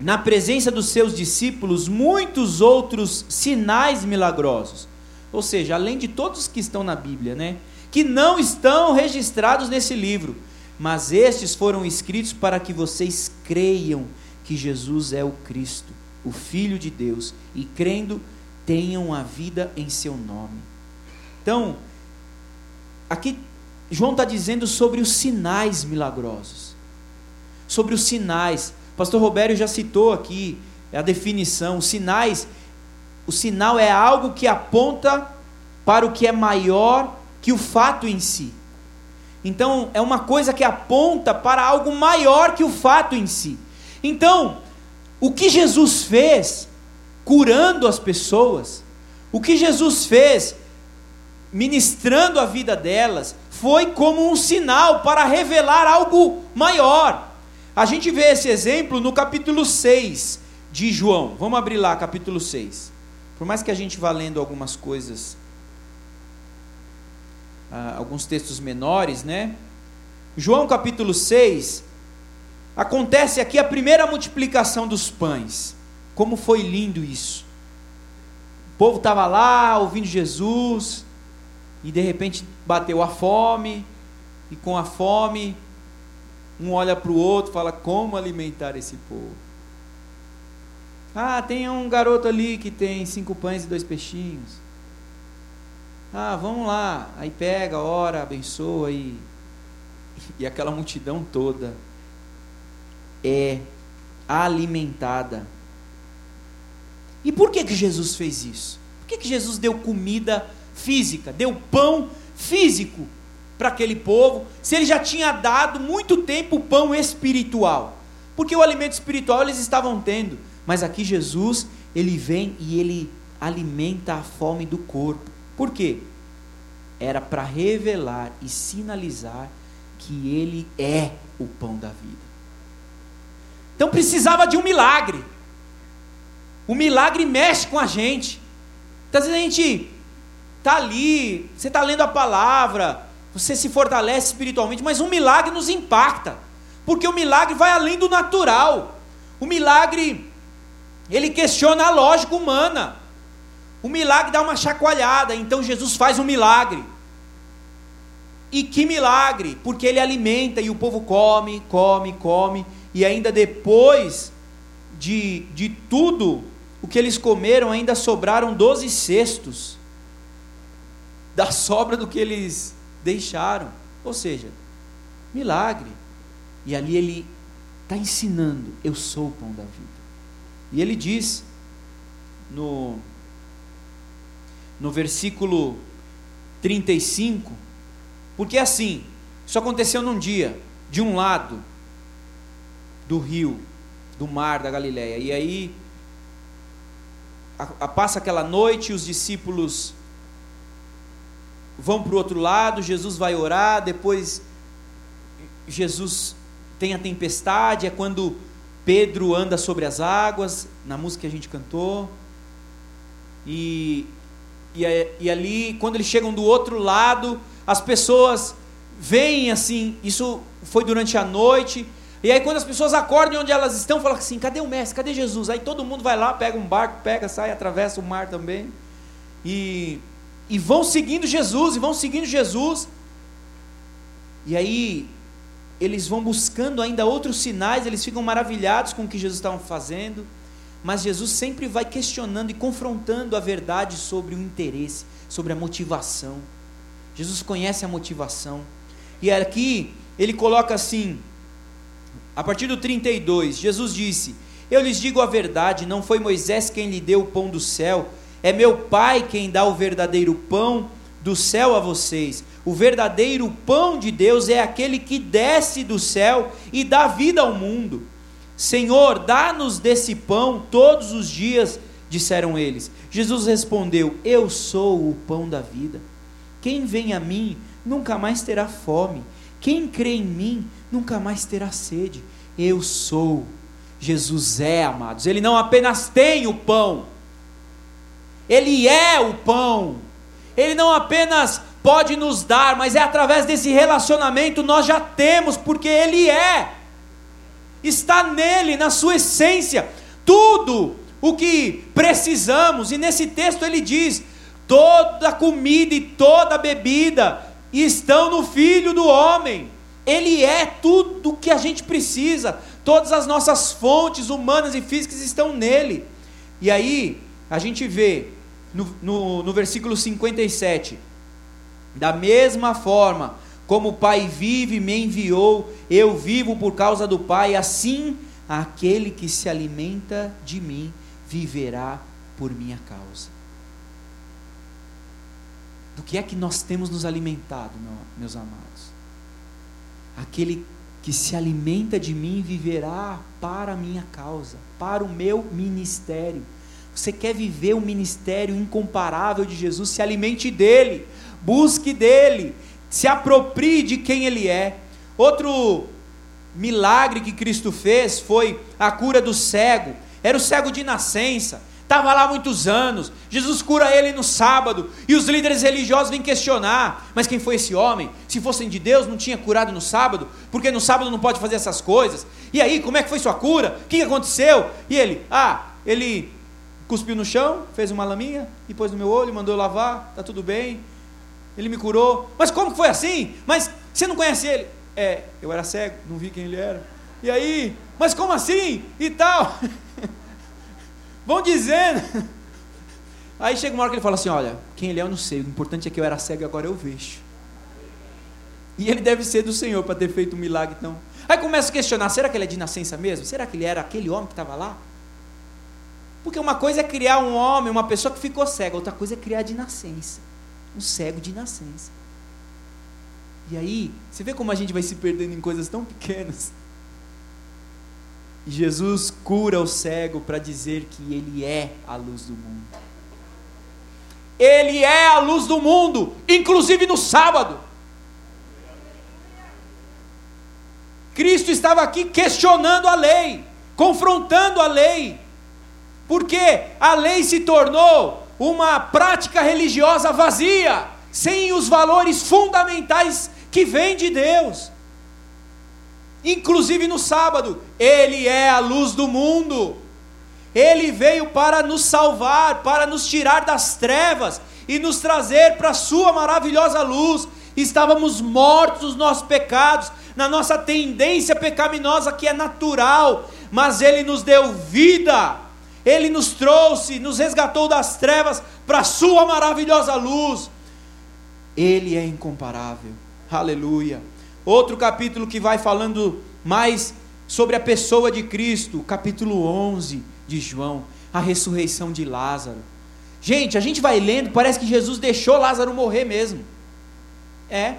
na presença dos seus discípulos muitos outros sinais milagrosos. Ou seja, além de todos que estão na Bíblia, né? Que não estão registrados nesse livro, mas estes foram escritos para que vocês creiam que Jesus é o Cristo, o Filho de Deus, e crendo, tenham a vida em seu nome. Então, aqui João está dizendo sobre os sinais milagrosos. Sobre os sinais. O pastor Robério já citou aqui a definição. Os sinais, o sinal é algo que aponta para o que é maior que o fato em si. Então, é uma coisa que aponta para algo maior que o fato em si. Então, o que Jesus fez curando as pessoas, o que Jesus fez ministrando a vida delas, foi como um sinal para revelar algo maior. A gente vê esse exemplo no capítulo 6 de João. Vamos abrir lá, capítulo 6. Por mais que a gente vá lendo algumas coisas, ah, alguns textos menores, né? João capítulo 6, acontece aqui a primeira multiplicação dos pães. Como foi lindo isso. O povo estava lá ouvindo Jesus, e de repente bateu a fome, e com a fome, um olha para o outro fala: como alimentar esse povo? Ah, tem um garoto ali que tem cinco pães e dois peixinhos. Ah, vamos lá. Aí pega, ora, abençoa e, e aquela multidão toda é alimentada. E por que, que Jesus fez isso? Por que, que Jesus deu comida física, deu pão físico para aquele povo, se ele já tinha dado muito tempo o pão espiritual? Porque o alimento espiritual eles estavam tendo, mas aqui Jesus, ele vem e ele alimenta a fome do corpo. Por quê? Era para revelar e sinalizar que ele é o pão da vida. Então precisava de um milagre. O milagre mexe com a gente. Então, às vezes a gente está ali, você está lendo a palavra, você se fortalece espiritualmente, mas um milagre nos impacta, porque o milagre vai além do natural. O milagre, ele questiona a lógica humana. O milagre dá uma chacoalhada, então Jesus faz um milagre. E que milagre, porque ele alimenta e o povo come, come, come e ainda depois de, de tudo o que eles comeram, ainda sobraram doze cestos da sobra do que eles deixaram. Ou seja, milagre. E ali ele está ensinando: Eu sou o pão da vida. E ele diz no, no versículo 35, porque assim, isso aconteceu num dia, de um lado, do rio, do mar da Galileia. E aí a, a, passa aquela noite, os discípulos vão para o outro lado, Jesus vai orar, depois Jesus tem a tempestade, é quando Pedro anda sobre as águas, na música que a gente cantou. E, e, e ali, quando eles chegam do outro lado, as pessoas veem assim, isso foi durante a noite, e aí quando as pessoas acordam onde elas estão, falam assim: cadê o mestre? Cadê Jesus? Aí todo mundo vai lá, pega um barco, pega, sai, atravessa o mar também. E, e vão seguindo Jesus, e vão seguindo Jesus. E aí eles vão buscando ainda outros sinais, eles ficam maravilhados com o que Jesus estava fazendo. Mas Jesus sempre vai questionando e confrontando a verdade sobre o interesse, sobre a motivação. Jesus conhece a motivação. E aqui ele coloca assim: a partir do 32, Jesus disse: Eu lhes digo a verdade, não foi Moisés quem lhe deu o pão do céu, é meu Pai quem dá o verdadeiro pão do céu a vocês. O verdadeiro pão de Deus é aquele que desce do céu e dá vida ao mundo. Senhor, dá-nos desse pão todos os dias, disseram eles. Jesus respondeu: Eu sou o pão da vida. Quem vem a mim nunca mais terá fome. Quem crê em mim nunca mais terá sede. Eu sou. Jesus é, amados. Ele não apenas tem o pão, ele é o pão. Ele não apenas pode nos dar, mas é através desse relacionamento nós já temos, porque Ele é. Está nele, na sua essência. Tudo o que precisamos, e nesse texto ele diz: toda comida e toda bebida estão no Filho do Homem. Ele é tudo o que a gente precisa, todas as nossas fontes humanas e físicas estão nele. E aí, a gente vê no, no, no versículo 57, da mesma forma como o Pai vive e me enviou, eu vivo por causa do Pai, assim aquele que se alimenta de mim viverá por minha causa. Do que é que nós temos nos alimentado, meus amados? Aquele que se alimenta de mim viverá para a minha causa, para o meu ministério. Você quer viver o ministério incomparável de Jesus? Se alimente dele, busque dele, se aproprie de quem ele é. Outro milagre que Cristo fez foi a cura do cego. Era o cego de nascença, estava lá há muitos anos. Jesus cura ele no sábado e os líderes religiosos vêm questionar: mas quem foi esse homem? Se fossem de Deus, não tinha curado no sábado, porque no sábado não pode fazer essas coisas. E aí, como é que foi sua cura? O que aconteceu? E ele: ah, ele cuspiu no chão, fez uma laminha e pôs no meu olho, mandou lavar, tá tudo bem. Ele me curou. Mas como foi assim? Mas você não conhece ele? É, eu era cego, não vi quem ele era. E aí, mas como assim? E tal. Vão dizendo. Aí chega uma hora que ele fala assim: Olha, quem ele é eu não sei, o importante é que eu era cego e agora eu vejo. E ele deve ser do Senhor para ter feito um milagre então. Aí começa a questionar: será que ele é de nascença mesmo? Será que ele era aquele homem que estava lá? Porque uma coisa é criar um homem, uma pessoa que ficou cega, outra coisa é criar de nascença. Um cego de nascença. E aí, você vê como a gente vai se perdendo em coisas tão pequenas. E Jesus cura o cego para dizer que ele é a luz do mundo. Ele é a luz do mundo, inclusive no sábado. Cristo estava aqui questionando a lei, confrontando a lei, porque a lei se tornou uma prática religiosa vazia, sem os valores fundamentais que vêm de Deus inclusive no sábado. Ele é a luz do mundo. Ele veio para nos salvar, para nos tirar das trevas e nos trazer para a Sua maravilhosa luz. Estávamos mortos nos nossos pecados, na nossa tendência pecaminosa que é natural, mas Ele nos deu vida, Ele nos trouxe, nos resgatou das trevas para a Sua maravilhosa luz. Ele é incomparável, aleluia. Outro capítulo que vai falando mais sobre a pessoa de Cristo, capítulo 11 de João, a ressurreição de Lázaro. Gente, a gente vai lendo, parece que Jesus deixou Lázaro morrer mesmo. É.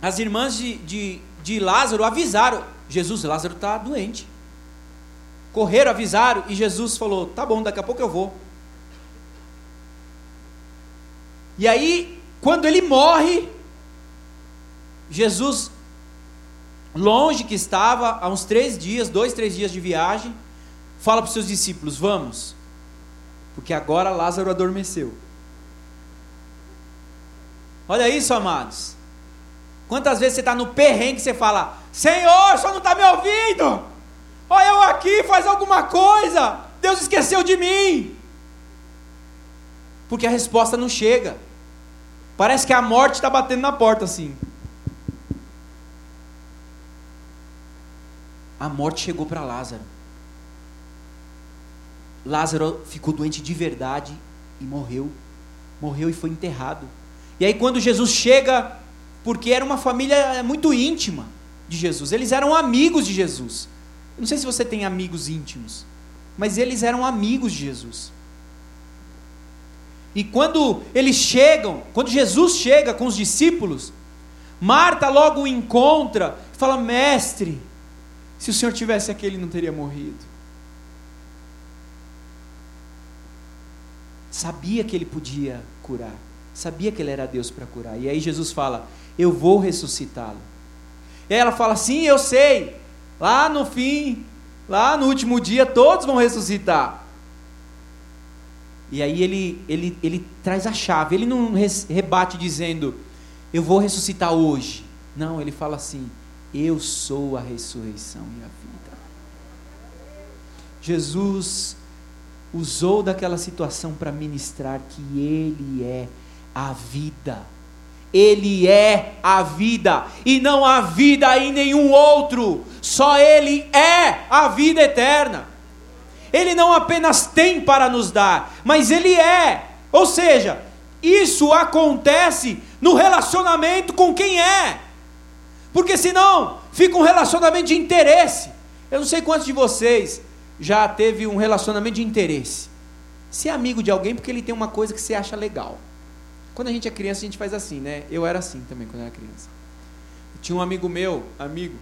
As irmãs de, de, de Lázaro avisaram: Jesus, Lázaro está doente. Correram, avisaram, e Jesus falou: Tá bom, daqui a pouco eu vou. E aí quando ele morre, Jesus, longe que estava, há uns três dias, dois, três dias de viagem, fala para os seus discípulos: Vamos, porque agora Lázaro adormeceu. Olha isso, amados. Quantas vezes você está no perrengue e você fala: Senhor, só não está me ouvindo? Olha eu aqui, faz alguma coisa. Deus esqueceu de mim. Porque a resposta não chega. Parece que a morte está batendo na porta assim. A morte chegou para Lázaro. Lázaro ficou doente de verdade e morreu. Morreu e foi enterrado. E aí, quando Jesus chega, porque era uma família muito íntima de Jesus, eles eram amigos de Jesus. Não sei se você tem amigos íntimos, mas eles eram amigos de Jesus. E quando eles chegam, quando Jesus chega com os discípulos, Marta logo o encontra e fala: Mestre, se o senhor tivesse aqui, ele não teria morrido. Sabia que ele podia curar, sabia que ele era Deus para curar. E aí Jesus fala: Eu vou ressuscitá-lo. E aí ela fala: Sim, eu sei. Lá no fim, lá no último dia, todos vão ressuscitar. E aí ele, ele, ele traz a chave. Ele não rebate dizendo, eu vou ressuscitar hoje. Não, ele fala assim, Eu sou a ressurreição e a vida. Jesus usou daquela situação para ministrar que Ele é a vida. Ele é a vida, e não há vida em nenhum outro, só Ele é a vida eterna. Ele não apenas tem para nos dar, mas Ele é. Ou seja, isso acontece no relacionamento com quem é. Porque senão fica um relacionamento de interesse. Eu não sei quantos de vocês já teve um relacionamento de interesse. Ser amigo de alguém porque ele tem uma coisa que você acha legal. Quando a gente é criança, a gente faz assim, né? Eu era assim também quando era criança. Tinha um amigo meu, amigo,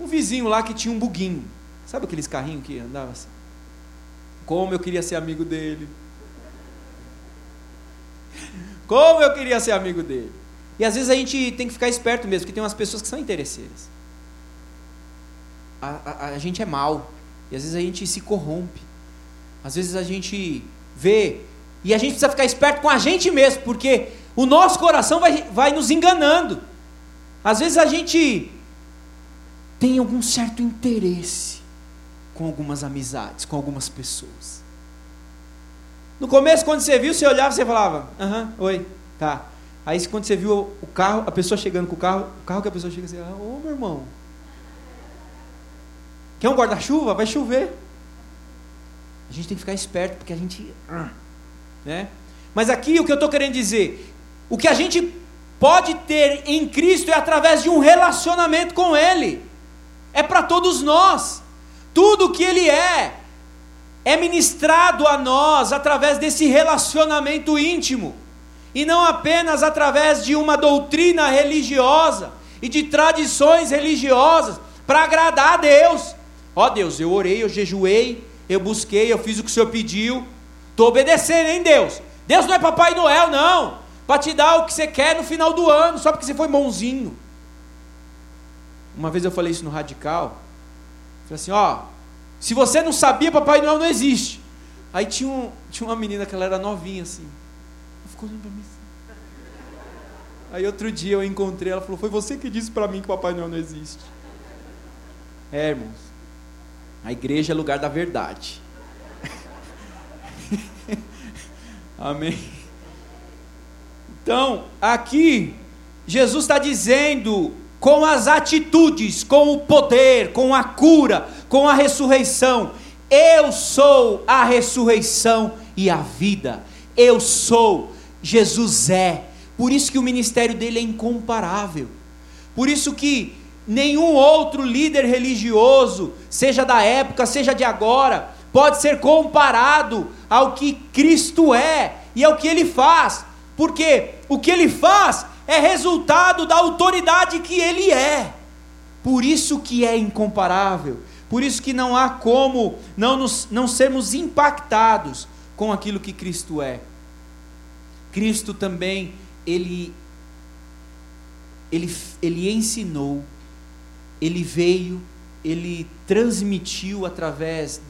um vizinho lá que tinha um buguinho. Sabe aqueles carrinhos que andava assim? Como eu queria ser amigo dele. Como eu queria ser amigo dele. E às vezes a gente tem que ficar esperto mesmo, porque tem umas pessoas que são interesseiras. A, a, a gente é mal. E às vezes a gente se corrompe. Às vezes a gente vê. E a gente precisa ficar esperto com a gente mesmo, porque o nosso coração vai, vai nos enganando. Às vezes a gente tem algum certo interesse com algumas amizades, com algumas pessoas. No começo, quando você viu, você olhava, você falava, aham, oi, tá. Aí quando você viu o carro, a pessoa chegando com o carro, o carro que a pessoa chega, você fala, ô meu irmão, quer um guarda-chuva? Vai chover. A gente tem que ficar esperto, porque a gente. Né? Mas aqui o que eu estou querendo dizer, o que a gente pode ter em Cristo é através de um relacionamento com Ele. É para todos nós. Tudo que Ele é, é ministrado a nós através desse relacionamento íntimo, e não apenas através de uma doutrina religiosa e de tradições religiosas para agradar a Deus. Ó oh, Deus, eu orei, eu jejuei, eu busquei, eu fiz o que o Senhor pediu, estou obedecendo, hein, Deus? Deus não é Papai Noel, não, para te dar o que você quer no final do ano, só porque você foi bonzinho. Uma vez eu falei isso no Radical, falei assim: ó, se você não sabia, Papai Noel não existe. Aí tinha, um, tinha uma menina que ela era novinha assim. Ela ficou olhando para mim assim. Aí outro dia eu encontrei, ela falou: Foi você que disse para mim que Papai Noel não existe. É, irmãos. A igreja é lugar da verdade. Amém. Então, aqui, Jesus está dizendo com as atitudes, com o poder, com a cura, com a ressurreição. Eu sou a ressurreição e a vida. Eu sou, Jesus é. Por isso que o ministério dele é incomparável. Por isso que nenhum outro líder religioso, seja da época, seja de agora, pode ser comparado ao que Cristo é e ao que ele faz. Porque o que ele faz é resultado da autoridade que ele é. Por isso que é incomparável. Por isso que não há como não, nos, não sermos impactados com aquilo que Cristo é. Cristo também, ele, ele, ele ensinou, ele veio, ele transmitiu através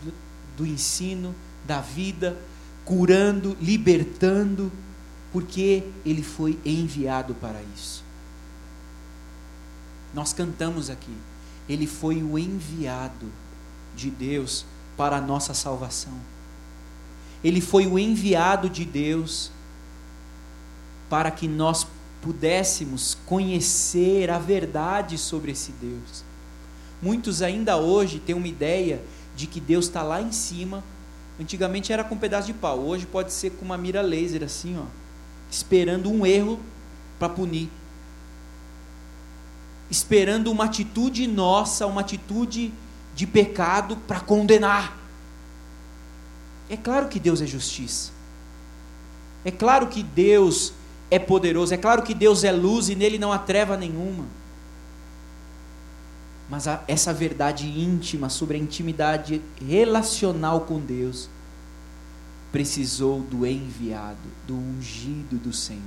do ensino, da vida, curando, libertando, porque ele foi enviado para isso. Nós cantamos aqui, ele foi o enviado de Deus para a nossa salvação. Ele foi o enviado de Deus para que nós pudéssemos conhecer a verdade sobre esse Deus. Muitos ainda hoje têm uma ideia de que Deus está lá em cima. Antigamente era com um pedaço de pau, hoje pode ser com uma mira laser assim, ó esperando um erro para punir, esperando uma atitude nossa, uma atitude de pecado para condenar. É claro que Deus é justiça. É claro que Deus é poderoso. É claro que Deus é luz e nele não há treva nenhuma. Mas a, essa verdade íntima sobre a intimidade relacional com Deus precisou do enviado, do ungido do Senhor.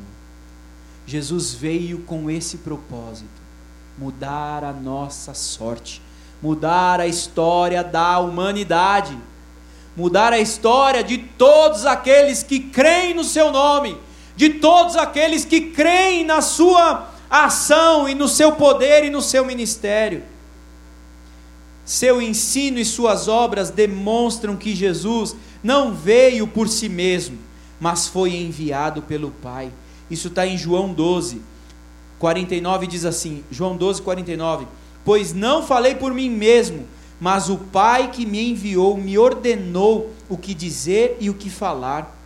Jesus veio com esse propósito: mudar a nossa sorte, mudar a história da humanidade, mudar a história de todos aqueles que creem no seu nome, de todos aqueles que creem na sua ação e no seu poder e no seu ministério. Seu ensino e suas obras demonstram que Jesus não veio por si mesmo, mas foi enviado pelo Pai. Isso está em João 12, 49 diz assim: João 12, 49. Pois não falei por mim mesmo, mas o Pai que me enviou me ordenou o que dizer e o que falar.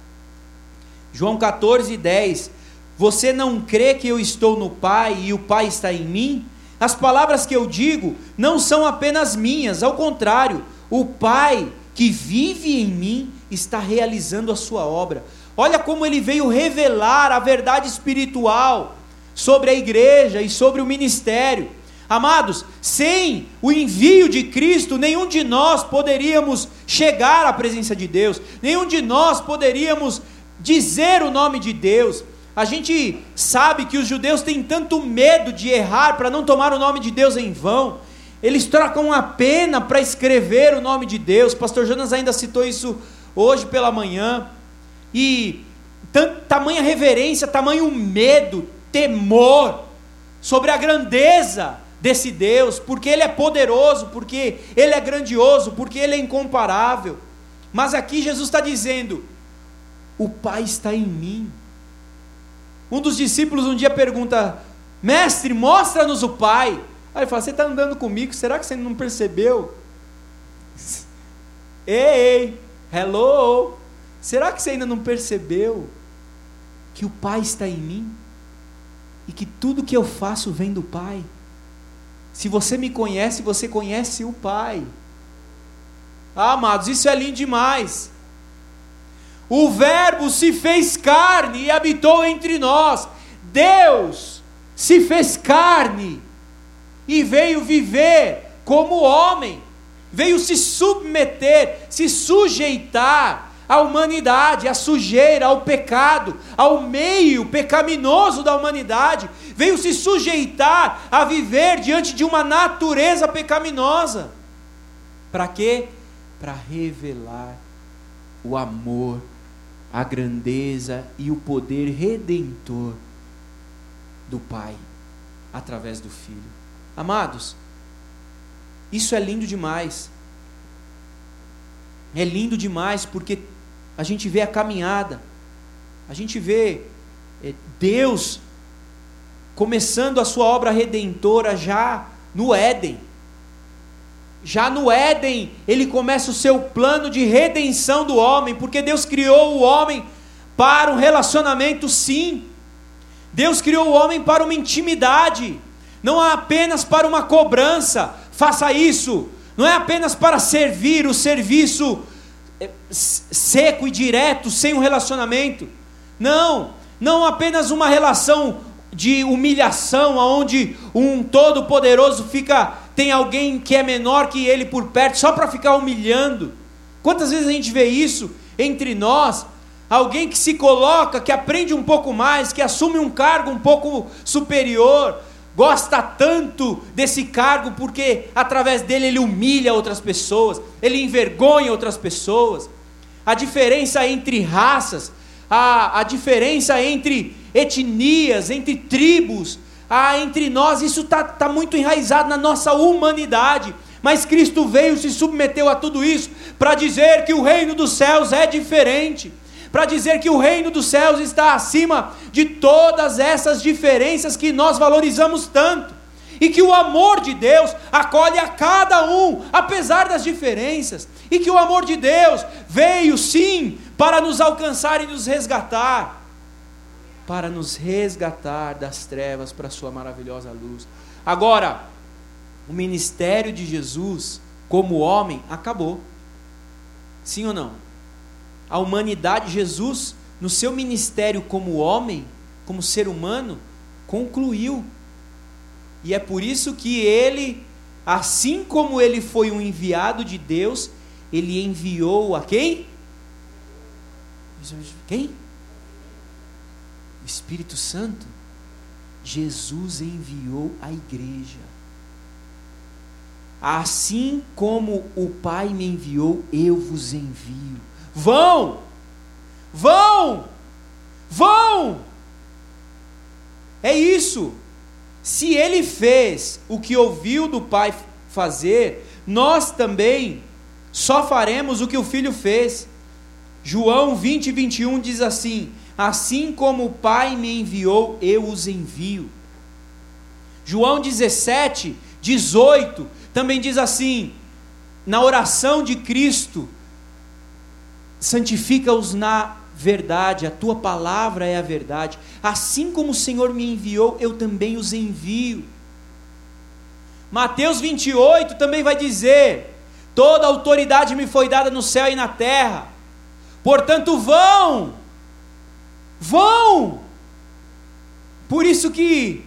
João 14, 10. Você não crê que eu estou no Pai e o Pai está em mim? As palavras que eu digo não são apenas minhas, ao contrário, o Pai que vive em mim está realizando a sua obra. Olha como ele veio revelar a verdade espiritual sobre a igreja e sobre o ministério. Amados, sem o envio de Cristo, nenhum de nós poderíamos chegar à presença de Deus, nenhum de nós poderíamos dizer o nome de Deus. A gente sabe que os judeus têm tanto medo de errar para não tomar o nome de Deus em vão. Eles trocam a pena para escrever o nome de Deus. Pastor Jonas ainda citou isso hoje pela manhã. E tamanha reverência, tamanho medo, temor sobre a grandeza desse Deus, porque Ele é poderoso, porque Ele é grandioso, porque Ele é incomparável. Mas aqui Jesus está dizendo: o Pai está em mim. Um dos discípulos um dia pergunta: Mestre, mostra-nos o Pai. Aí ele fala: Você está andando comigo, será que você não percebeu? ei, hello. Será que você ainda não percebeu que o Pai está em mim? E que tudo que eu faço vem do Pai? Se você me conhece, você conhece o Pai. Ah, amados, isso é lindo demais. O Verbo se fez carne e habitou entre nós. Deus se fez carne e veio viver como homem, veio se submeter, se sujeitar à humanidade, à sujeira, ao pecado, ao meio pecaminoso da humanidade, veio se sujeitar a viver diante de uma natureza pecaminosa. Para quê? Para revelar o amor a grandeza e o poder redentor do Pai através do Filho. Amados, isso é lindo demais. É lindo demais porque a gente vê a caminhada, a gente vê é, Deus começando a sua obra redentora já no Éden. Já no Éden, ele começa o seu plano de redenção do homem, porque Deus criou o homem para um relacionamento, sim. Deus criou o homem para uma intimidade, não apenas para uma cobrança, faça isso, não é apenas para servir, o serviço é, seco e direto, sem um relacionamento. Não, não apenas uma relação de humilhação, aonde um todo-poderoso fica tem alguém que é menor que ele por perto só para ficar humilhando. Quantas vezes a gente vê isso entre nós? Alguém que se coloca, que aprende um pouco mais, que assume um cargo um pouco superior, gosta tanto desse cargo porque através dele ele humilha outras pessoas, ele envergonha outras pessoas. A diferença entre raças, a, a diferença entre etnias, entre tribos, ah, entre nós, isso está tá muito enraizado na nossa humanidade. Mas Cristo veio, se submeteu a tudo isso, para dizer que o reino dos céus é diferente, para dizer que o reino dos céus está acima de todas essas diferenças que nós valorizamos tanto, e que o amor de Deus acolhe a cada um, apesar das diferenças, e que o amor de Deus veio sim para nos alcançar e nos resgatar para nos resgatar das trevas para a sua maravilhosa luz. Agora, o ministério de Jesus como homem acabou. Sim ou não? A humanidade, Jesus, no seu ministério como homem, como ser humano, concluiu. E é por isso que ele, assim como ele foi um enviado de Deus, ele enviou a quem? Quem? O Espírito Santo, Jesus enviou a igreja. Assim como o Pai me enviou, eu vos envio. Vão! Vão! Vão! É isso. se ele fez o que ouviu do Pai fazer, nós também só faremos o que o Filho fez. João 20, 21 diz assim: Assim como o Pai me enviou, eu os envio. João 17, 18 também diz assim: na oração de Cristo, santifica-os na verdade, a tua palavra é a verdade. Assim como o Senhor me enviou, eu também os envio. Mateus 28 também vai dizer: toda autoridade me foi dada no céu e na terra, portanto vão, vão. Por isso que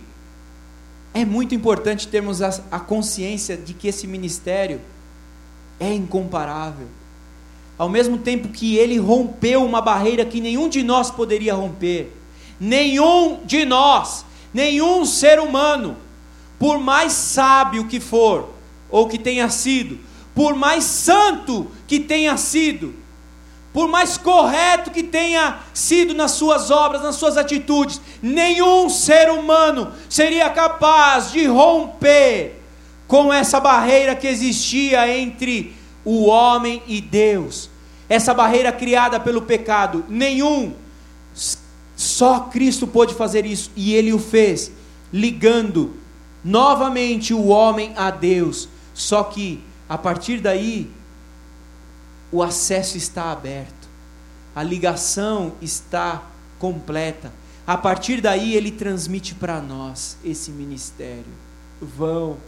é muito importante termos a, consciência de que esse ministério é incomparável. Ao mesmo tempo que ele rompeu uma barreira que nenhum de nós poderia romper, nenhum de nós, nenhum ser humano, por mais sábio que for, ou que tenha sido, por mais santo que tenha sido, por mais correto que tenha sido nas suas obras, nas suas atitudes, nenhum ser humano seria capaz de romper com essa barreira que existia entre o homem e Deus. Essa barreira criada pelo pecado, nenhum, só Cristo pôde fazer isso e ele o fez, ligando novamente o homem a Deus. Só que a partir daí, o acesso está aberto, a ligação está completa. A partir daí, ele transmite para nós esse ministério. Vão,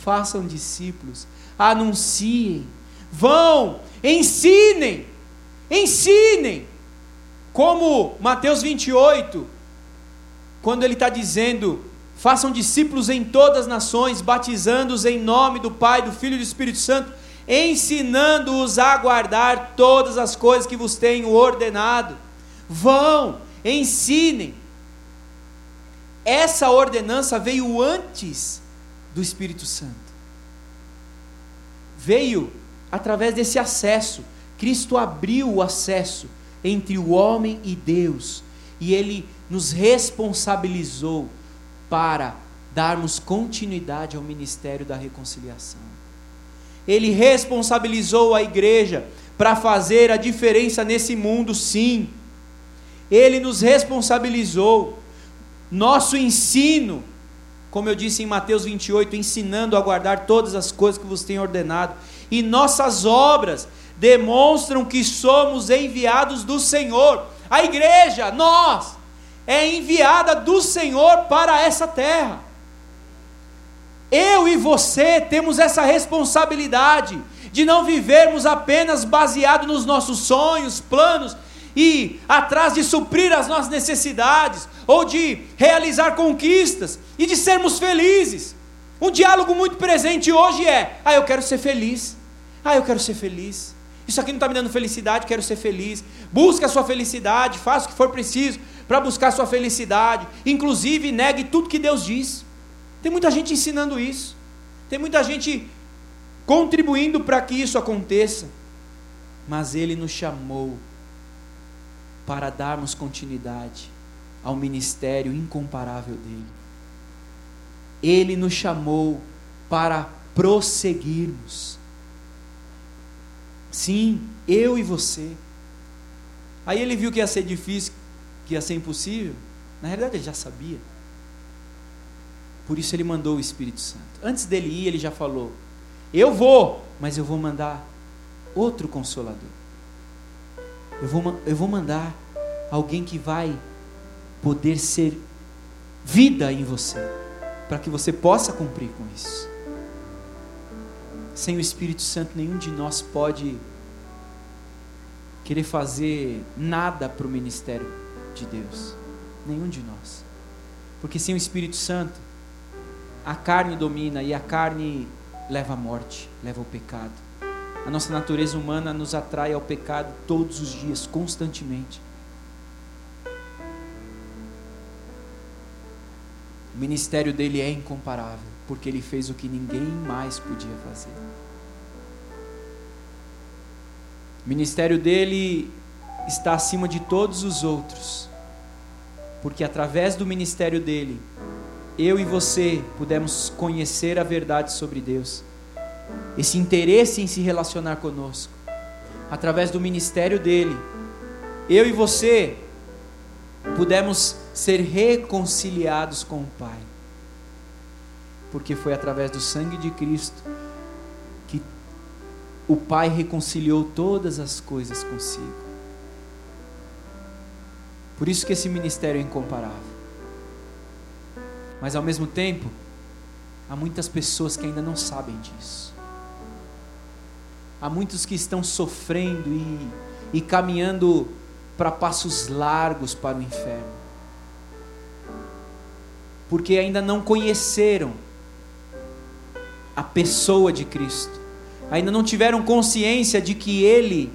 façam discípulos, anunciem, vão, ensinem, ensinem. Como Mateus 28, quando ele está dizendo: façam discípulos em todas as nações, batizando-os em nome do Pai, do Filho e do Espírito Santo ensinando-os a guardar todas as coisas que vos tenho ordenado. Vão, ensinem. Essa ordenança veio antes do Espírito Santo. Veio através desse acesso. Cristo abriu o acesso entre o homem e Deus, e ele nos responsabilizou para darmos continuidade ao ministério da reconciliação. Ele responsabilizou a igreja para fazer a diferença nesse mundo, sim. Ele nos responsabilizou. Nosso ensino, como eu disse em Mateus 28, ensinando a guardar todas as coisas que vos tenho ordenado, e nossas obras demonstram que somos enviados do Senhor. A igreja, nós, é enviada do Senhor para essa terra. Eu e você temos essa responsabilidade de não vivermos apenas baseado nos nossos sonhos, planos e atrás de suprir as nossas necessidades ou de realizar conquistas e de sermos felizes. Um diálogo muito presente hoje é: ah, eu quero ser feliz. Ah, eu quero ser feliz. Isso aqui não está me dando felicidade, quero ser feliz. Busque a sua felicidade, faça o que for preciso para buscar a sua felicidade. Inclusive, negue tudo que Deus diz. Tem muita gente ensinando isso. Tem muita gente contribuindo para que isso aconteça. Mas Ele nos chamou para darmos continuidade ao ministério incomparável dele. Ele nos chamou para prosseguirmos. Sim, eu e você. Aí ele viu que ia ser difícil, que ia ser impossível. Na realidade, ele já sabia. Por isso ele mandou o Espírito Santo. Antes dele ir, ele já falou: Eu vou, mas eu vou mandar outro consolador. Eu vou, eu vou mandar alguém que vai poder ser vida em você, para que você possa cumprir com isso. Sem o Espírito Santo, nenhum de nós pode querer fazer nada para o ministério de Deus. Nenhum de nós. Porque sem o Espírito Santo, a carne domina e a carne leva à morte, leva ao pecado. A nossa natureza humana nos atrai ao pecado todos os dias, constantemente. O ministério dele é incomparável, porque ele fez o que ninguém mais podia fazer. O ministério dele está acima de todos os outros, porque através do ministério dele, eu e você pudemos conhecer a verdade sobre Deus, esse interesse em se relacionar conosco, através do ministério dele, eu e você pudemos ser reconciliados com o Pai, porque foi através do sangue de Cristo que o Pai reconciliou todas as coisas consigo. Por isso que esse ministério é incomparável. Mas ao mesmo tempo, há muitas pessoas que ainda não sabem disso. Há muitos que estão sofrendo e, e caminhando para passos largos para o inferno. Porque ainda não conheceram a pessoa de Cristo. Ainda não tiveram consciência de que Ele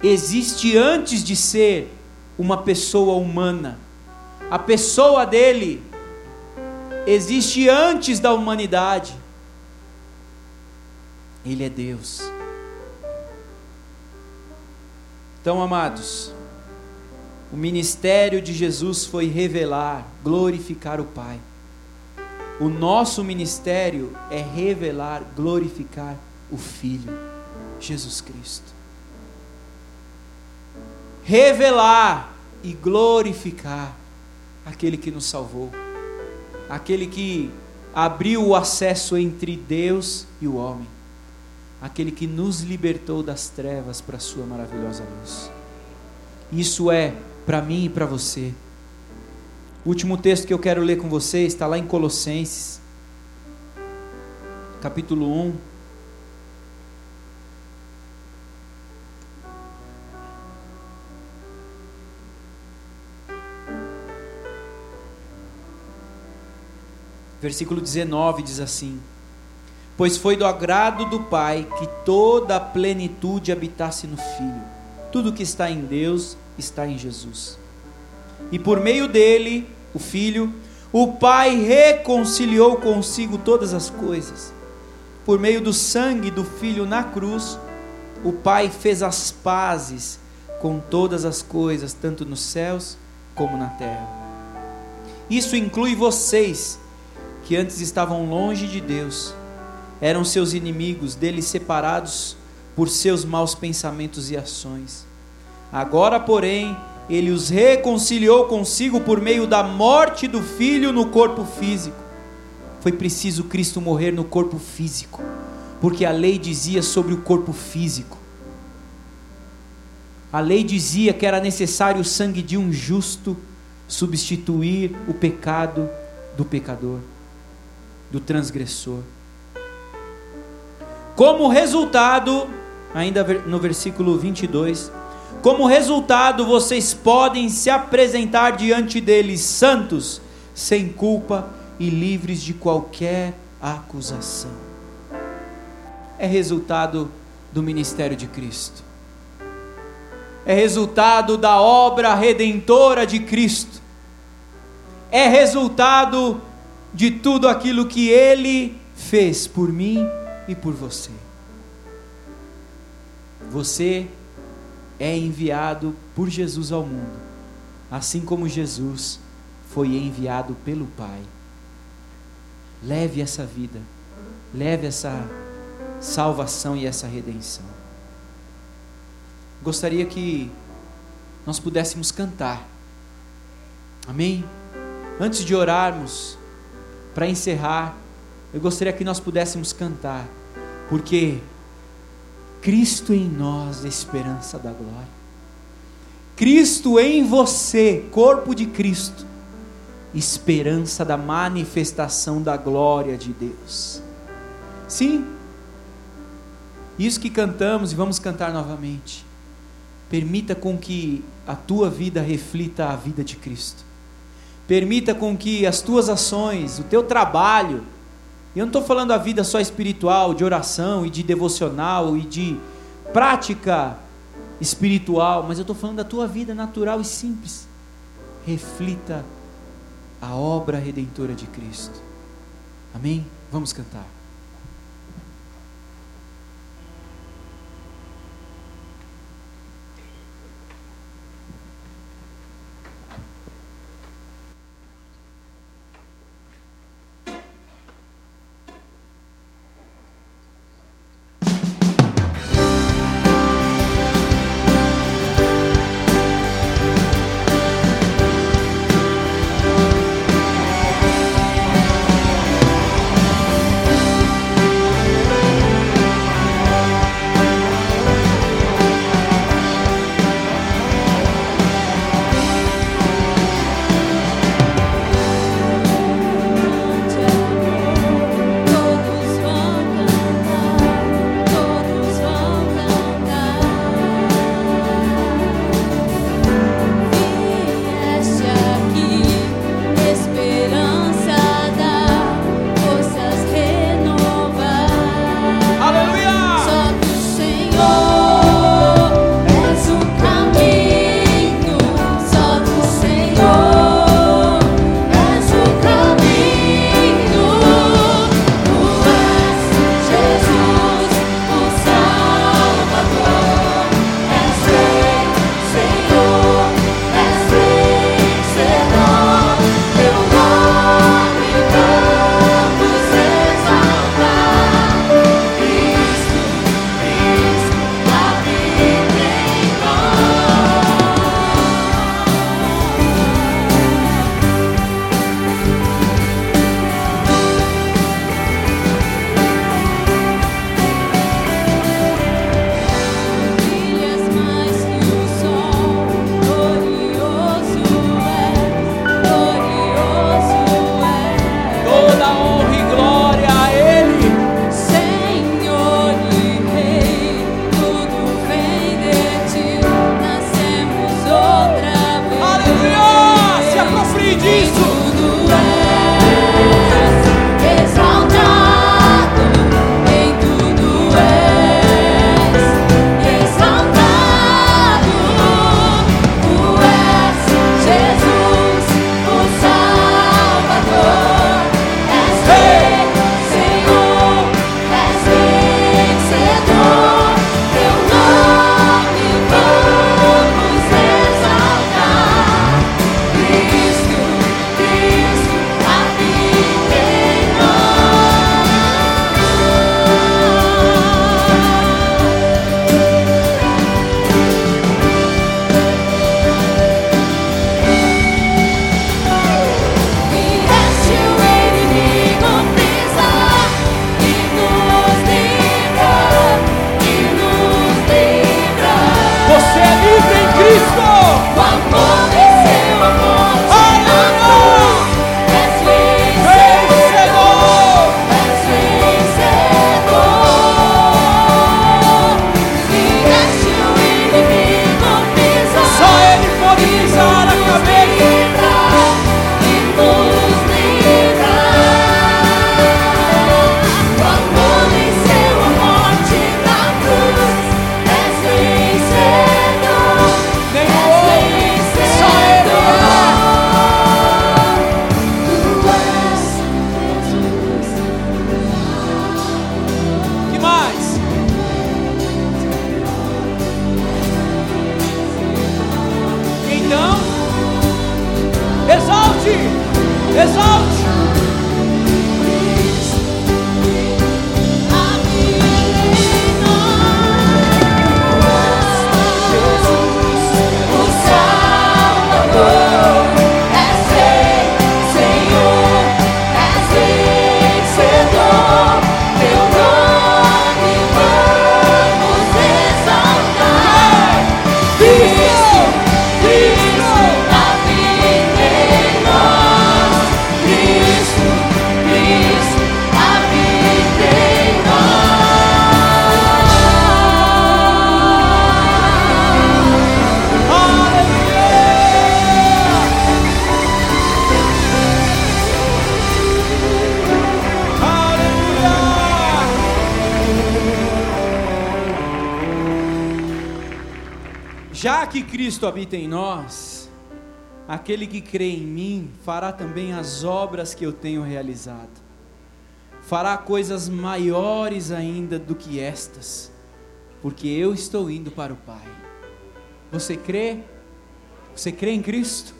existe antes de ser uma pessoa humana. A pessoa dele existe antes da humanidade. Ele é Deus. Então, amados, o ministério de Jesus foi revelar, glorificar o Pai. O nosso ministério é revelar, glorificar o Filho, Jesus Cristo. Revelar e glorificar aquele que nos salvou aquele que abriu o acesso entre Deus e o homem, aquele que nos libertou das trevas para a sua maravilhosa luz. Isso é para mim e para você. O último texto que eu quero ler com você está lá em Colossenses, capítulo 1. Versículo 19 diz assim: Pois foi do agrado do Pai que toda a plenitude habitasse no Filho. Tudo que está em Deus está em Jesus. E por meio dele, o Filho, o Pai reconciliou consigo todas as coisas. Por meio do sangue do Filho na cruz, o Pai fez as pazes com todas as coisas, tanto nos céus como na terra. Isso inclui vocês que antes estavam longe de Deus, eram seus inimigos, dele separados por seus maus pensamentos e ações. Agora, porém, ele os reconciliou consigo por meio da morte do filho no corpo físico. Foi preciso Cristo morrer no corpo físico, porque a lei dizia sobre o corpo físico. A lei dizia que era necessário o sangue de um justo substituir o pecado do pecador do transgressor. Como resultado, ainda no versículo 22, como resultado vocês podem se apresentar diante deles santos, sem culpa e livres de qualquer acusação. É resultado do ministério de Cristo. É resultado da obra redentora de Cristo. É resultado de tudo aquilo que Ele fez por mim e por você. Você é enviado por Jesus ao mundo, assim como Jesus foi enviado pelo Pai. Leve essa vida, leve essa salvação e essa redenção. Gostaria que nós pudéssemos cantar, amém? Antes de orarmos, para encerrar, eu gostaria que nós pudéssemos cantar, porque Cristo em nós, a esperança da glória. Cristo em você, corpo de Cristo, esperança da manifestação da glória de Deus. Sim, isso que cantamos e vamos cantar novamente. Permita com que a tua vida reflita a vida de Cristo. Permita com que as tuas ações, o teu trabalho, eu não estou falando a vida só espiritual, de oração e de devocional e de prática espiritual, mas eu estou falando da tua vida natural e simples. Reflita a obra redentora de Cristo. Amém? Vamos cantar. Cristo habita em nós, aquele que crê em mim fará também as obras que eu tenho realizado. Fará coisas maiores ainda do que estas, porque eu estou indo para o Pai. Você crê? Você crê em Cristo?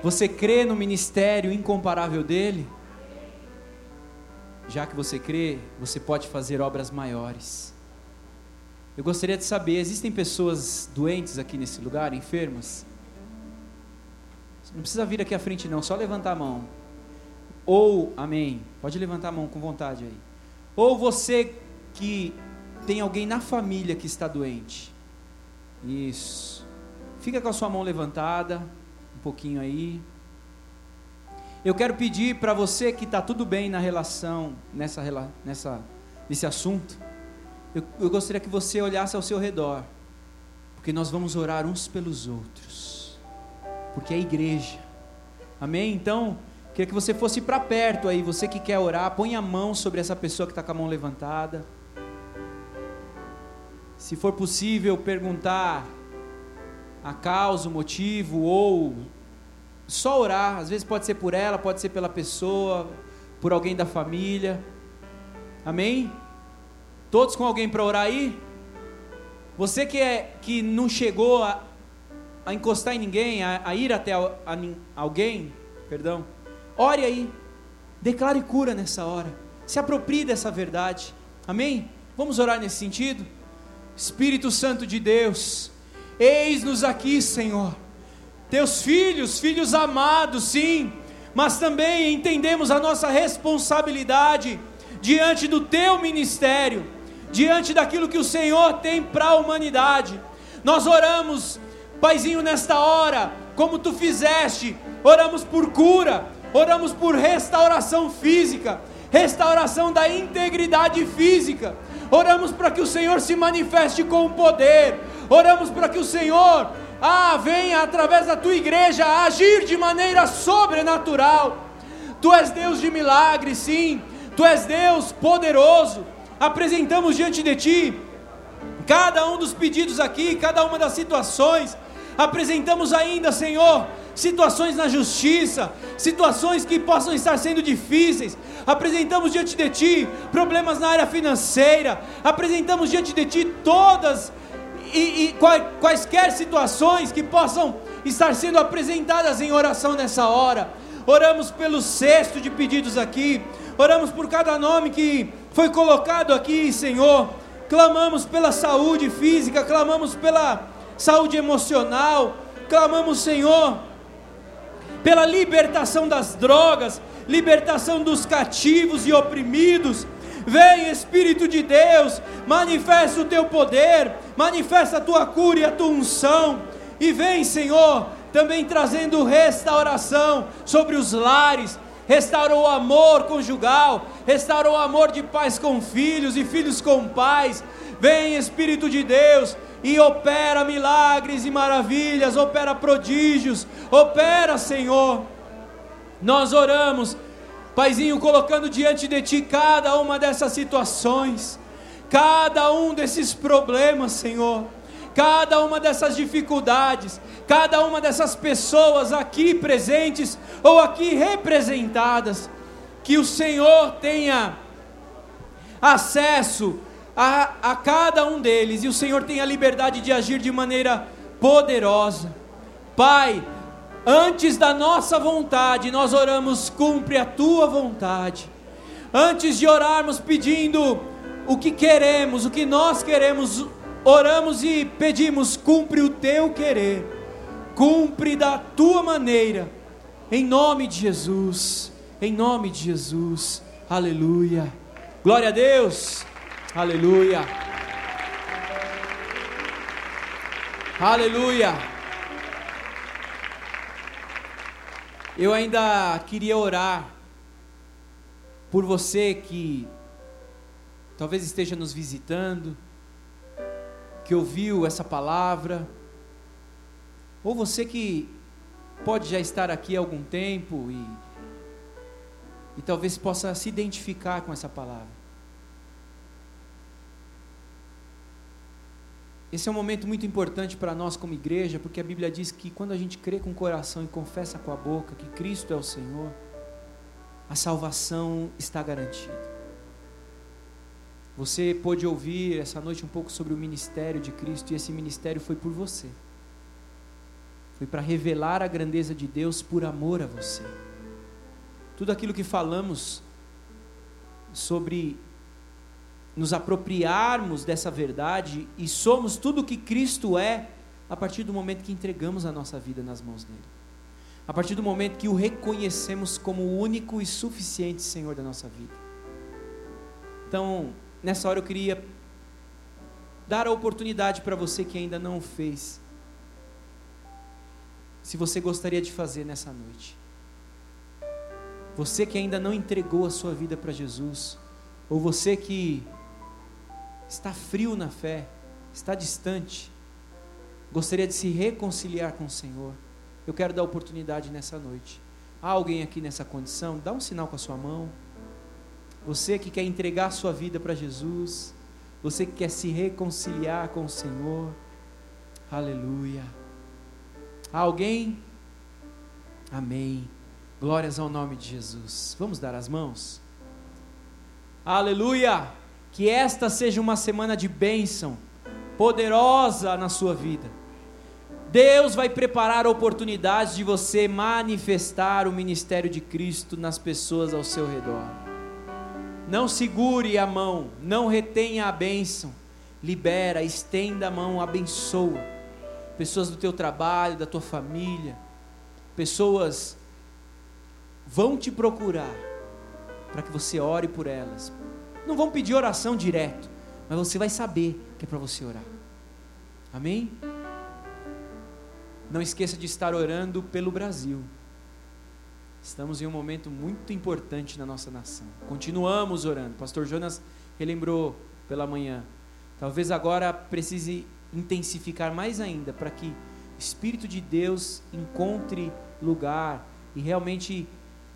Você crê no ministério incomparável dele? Já que você crê, você pode fazer obras maiores. Eu gostaria de saber: existem pessoas doentes aqui nesse lugar, enfermas? Não precisa vir aqui à frente, não, só levantar a mão. Ou, amém, pode levantar a mão com vontade aí. Ou você que tem alguém na família que está doente. Isso. Fica com a sua mão levantada, um pouquinho aí. Eu quero pedir para você que está tudo bem na relação, nessa, nessa, nesse assunto, eu, eu gostaria que você olhasse ao seu redor, porque nós vamos orar uns pelos outros, porque é igreja, amém? Então, queria que você fosse para perto aí, você que quer orar, põe a mão sobre essa pessoa que está com a mão levantada. Se for possível, perguntar a causa, o motivo, ou só orar, às vezes pode ser por ela, pode ser pela pessoa, por alguém da família. Amém? Todos com alguém para orar aí? Você que é que não chegou a, a encostar em ninguém, a, a ir até a, a, alguém, perdão, ore aí. Declare cura nessa hora. Se aproprie dessa verdade. Amém? Vamos orar nesse sentido? Espírito Santo de Deus, eis-nos aqui, Senhor teus filhos, filhos amados, sim, mas também entendemos a nossa responsabilidade diante do teu ministério, diante daquilo que o Senhor tem para a humanidade. Nós oramos, Paizinho, nesta hora, como tu fizeste, oramos por cura, oramos por restauração física, restauração da integridade física. Oramos para que o Senhor se manifeste com poder. Oramos para que o Senhor ah, venha através da tua igreja agir de maneira sobrenatural. Tu és Deus de milagres, sim, tu és Deus poderoso. Apresentamos diante de ti cada um dos pedidos aqui, cada uma das situações. Apresentamos ainda, Senhor, situações na justiça, situações que possam estar sendo difíceis. Apresentamos diante de Ti problemas na área financeira. Apresentamos diante de Ti todas e, e quaisquer situações que possam estar sendo apresentadas em oração nessa hora. Oramos pelo cesto de pedidos aqui, oramos por cada nome que foi colocado aqui, Senhor. Clamamos pela saúde física, clamamos pela saúde emocional, clamamos, Senhor, pela libertação das drogas, libertação dos cativos e oprimidos, Vem Espírito de Deus, manifesta o teu poder, manifesta a tua cura e a tua unção. E vem, Senhor, também trazendo restauração sobre os lares, restaurou o amor conjugal, restaurou o amor de pais com filhos e filhos com pais. Vem Espírito de Deus e opera milagres e maravilhas, opera prodígios, opera, Senhor. Nós oramos Paizinho, colocando diante de Ti cada uma dessas situações, cada um desses problemas, Senhor, cada uma dessas dificuldades, cada uma dessas pessoas aqui presentes ou aqui representadas, que o Senhor tenha acesso a, a cada um deles e o Senhor tenha liberdade de agir de maneira poderosa. Pai, Antes da nossa vontade, nós oramos, cumpre a tua vontade. Antes de orarmos pedindo o que queremos, o que nós queremos, oramos e pedimos, cumpre o teu querer, cumpre da tua maneira, em nome de Jesus, em nome de Jesus, aleluia. Glória a Deus, aleluia, aleluia. Eu ainda queria orar por você que talvez esteja nos visitando, que ouviu essa palavra, ou você que pode já estar aqui há algum tempo e, e talvez possa se identificar com essa palavra. esse é um momento muito importante para nós como igreja, porque a Bíblia diz que quando a gente crê com o coração e confessa com a boca que Cristo é o Senhor, a salvação está garantida. Você pôde ouvir essa noite um pouco sobre o ministério de Cristo e esse ministério foi por você. Foi para revelar a grandeza de Deus por amor a você. Tudo aquilo que falamos sobre nos apropriarmos dessa verdade e somos tudo o que Cristo é a partir do momento que entregamos a nossa vida nas mãos dele. A partir do momento que o reconhecemos como o único e suficiente Senhor da nossa vida. Então, nessa hora eu queria dar a oportunidade para você que ainda não fez. Se você gostaria de fazer nessa noite. Você que ainda não entregou a sua vida para Jesus, ou você que está frio na fé, está distante, gostaria de se reconciliar com o Senhor. Eu quero dar oportunidade nessa noite. Há alguém aqui nessa condição? Dá um sinal com a sua mão. Você que quer entregar sua vida para Jesus, você que quer se reconciliar com o Senhor, aleluia. Alguém? Amém. Glórias ao nome de Jesus. Vamos dar as mãos? Aleluia! Que esta seja uma semana de bênção, poderosa na sua vida. Deus vai preparar oportunidades de você manifestar o ministério de Cristo nas pessoas ao seu redor. Não segure a mão, não retenha a bênção. Libera, estenda a mão, abençoa. Pessoas do teu trabalho, da tua família, pessoas vão te procurar para que você ore por elas. Não vão pedir oração direto, mas você vai saber que é para você orar. Amém? Não esqueça de estar orando pelo Brasil. Estamos em um momento muito importante na nossa nação. Continuamos orando. Pastor Jonas relembrou pela manhã. Talvez agora precise intensificar mais ainda para que o Espírito de Deus encontre lugar e realmente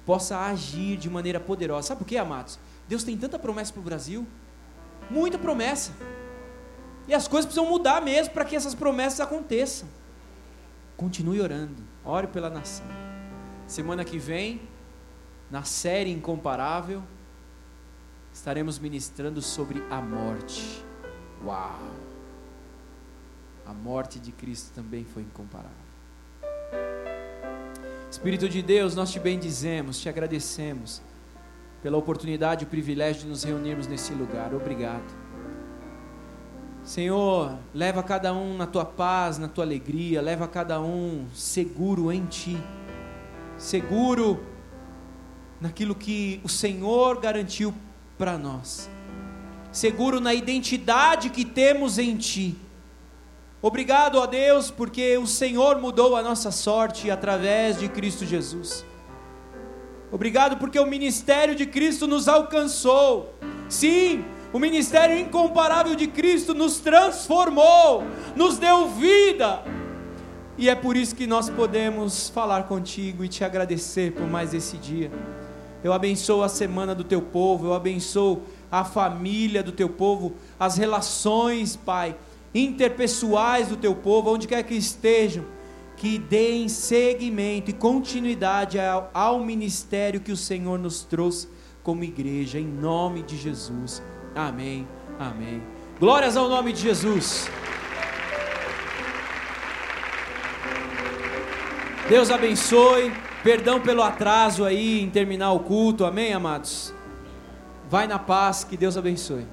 possa agir de maneira poderosa. Sabe por quê, amados? Deus tem tanta promessa para o Brasil, muita promessa. E as coisas precisam mudar mesmo para que essas promessas aconteçam. Continue orando, ore pela nação. Semana que vem, na série Incomparável, estaremos ministrando sobre a morte. Uau! A morte de Cristo também foi incomparável. Espírito de Deus, nós te bendizemos, te agradecemos pela oportunidade e o privilégio de nos reunirmos nesse lugar. Obrigado. Senhor, leva cada um na tua paz, na tua alegria, leva cada um seguro em ti seguro naquilo que o Senhor garantiu para nós, seguro na identidade que temos em Ti. Obrigado a Deus, porque o Senhor mudou a nossa sorte através de Cristo Jesus. Obrigado porque o ministério de Cristo nos alcançou. Sim, o ministério incomparável de Cristo nos transformou, nos deu vida e é por isso que nós podemos falar contigo e te agradecer por mais esse dia. Eu abençoo a semana do teu povo, eu abençoo a família do teu povo, as relações, Pai, interpessoais do teu povo, onde quer que estejam, que deem seguimento e continuidade ao, ao ministério que o Senhor nos trouxe como igreja, em nome de Jesus. Amém. Amém. Glórias ao nome de Jesus. Deus abençoe. Perdão pelo atraso aí em terminar o culto. Amém, amados? Vai na paz, que Deus abençoe.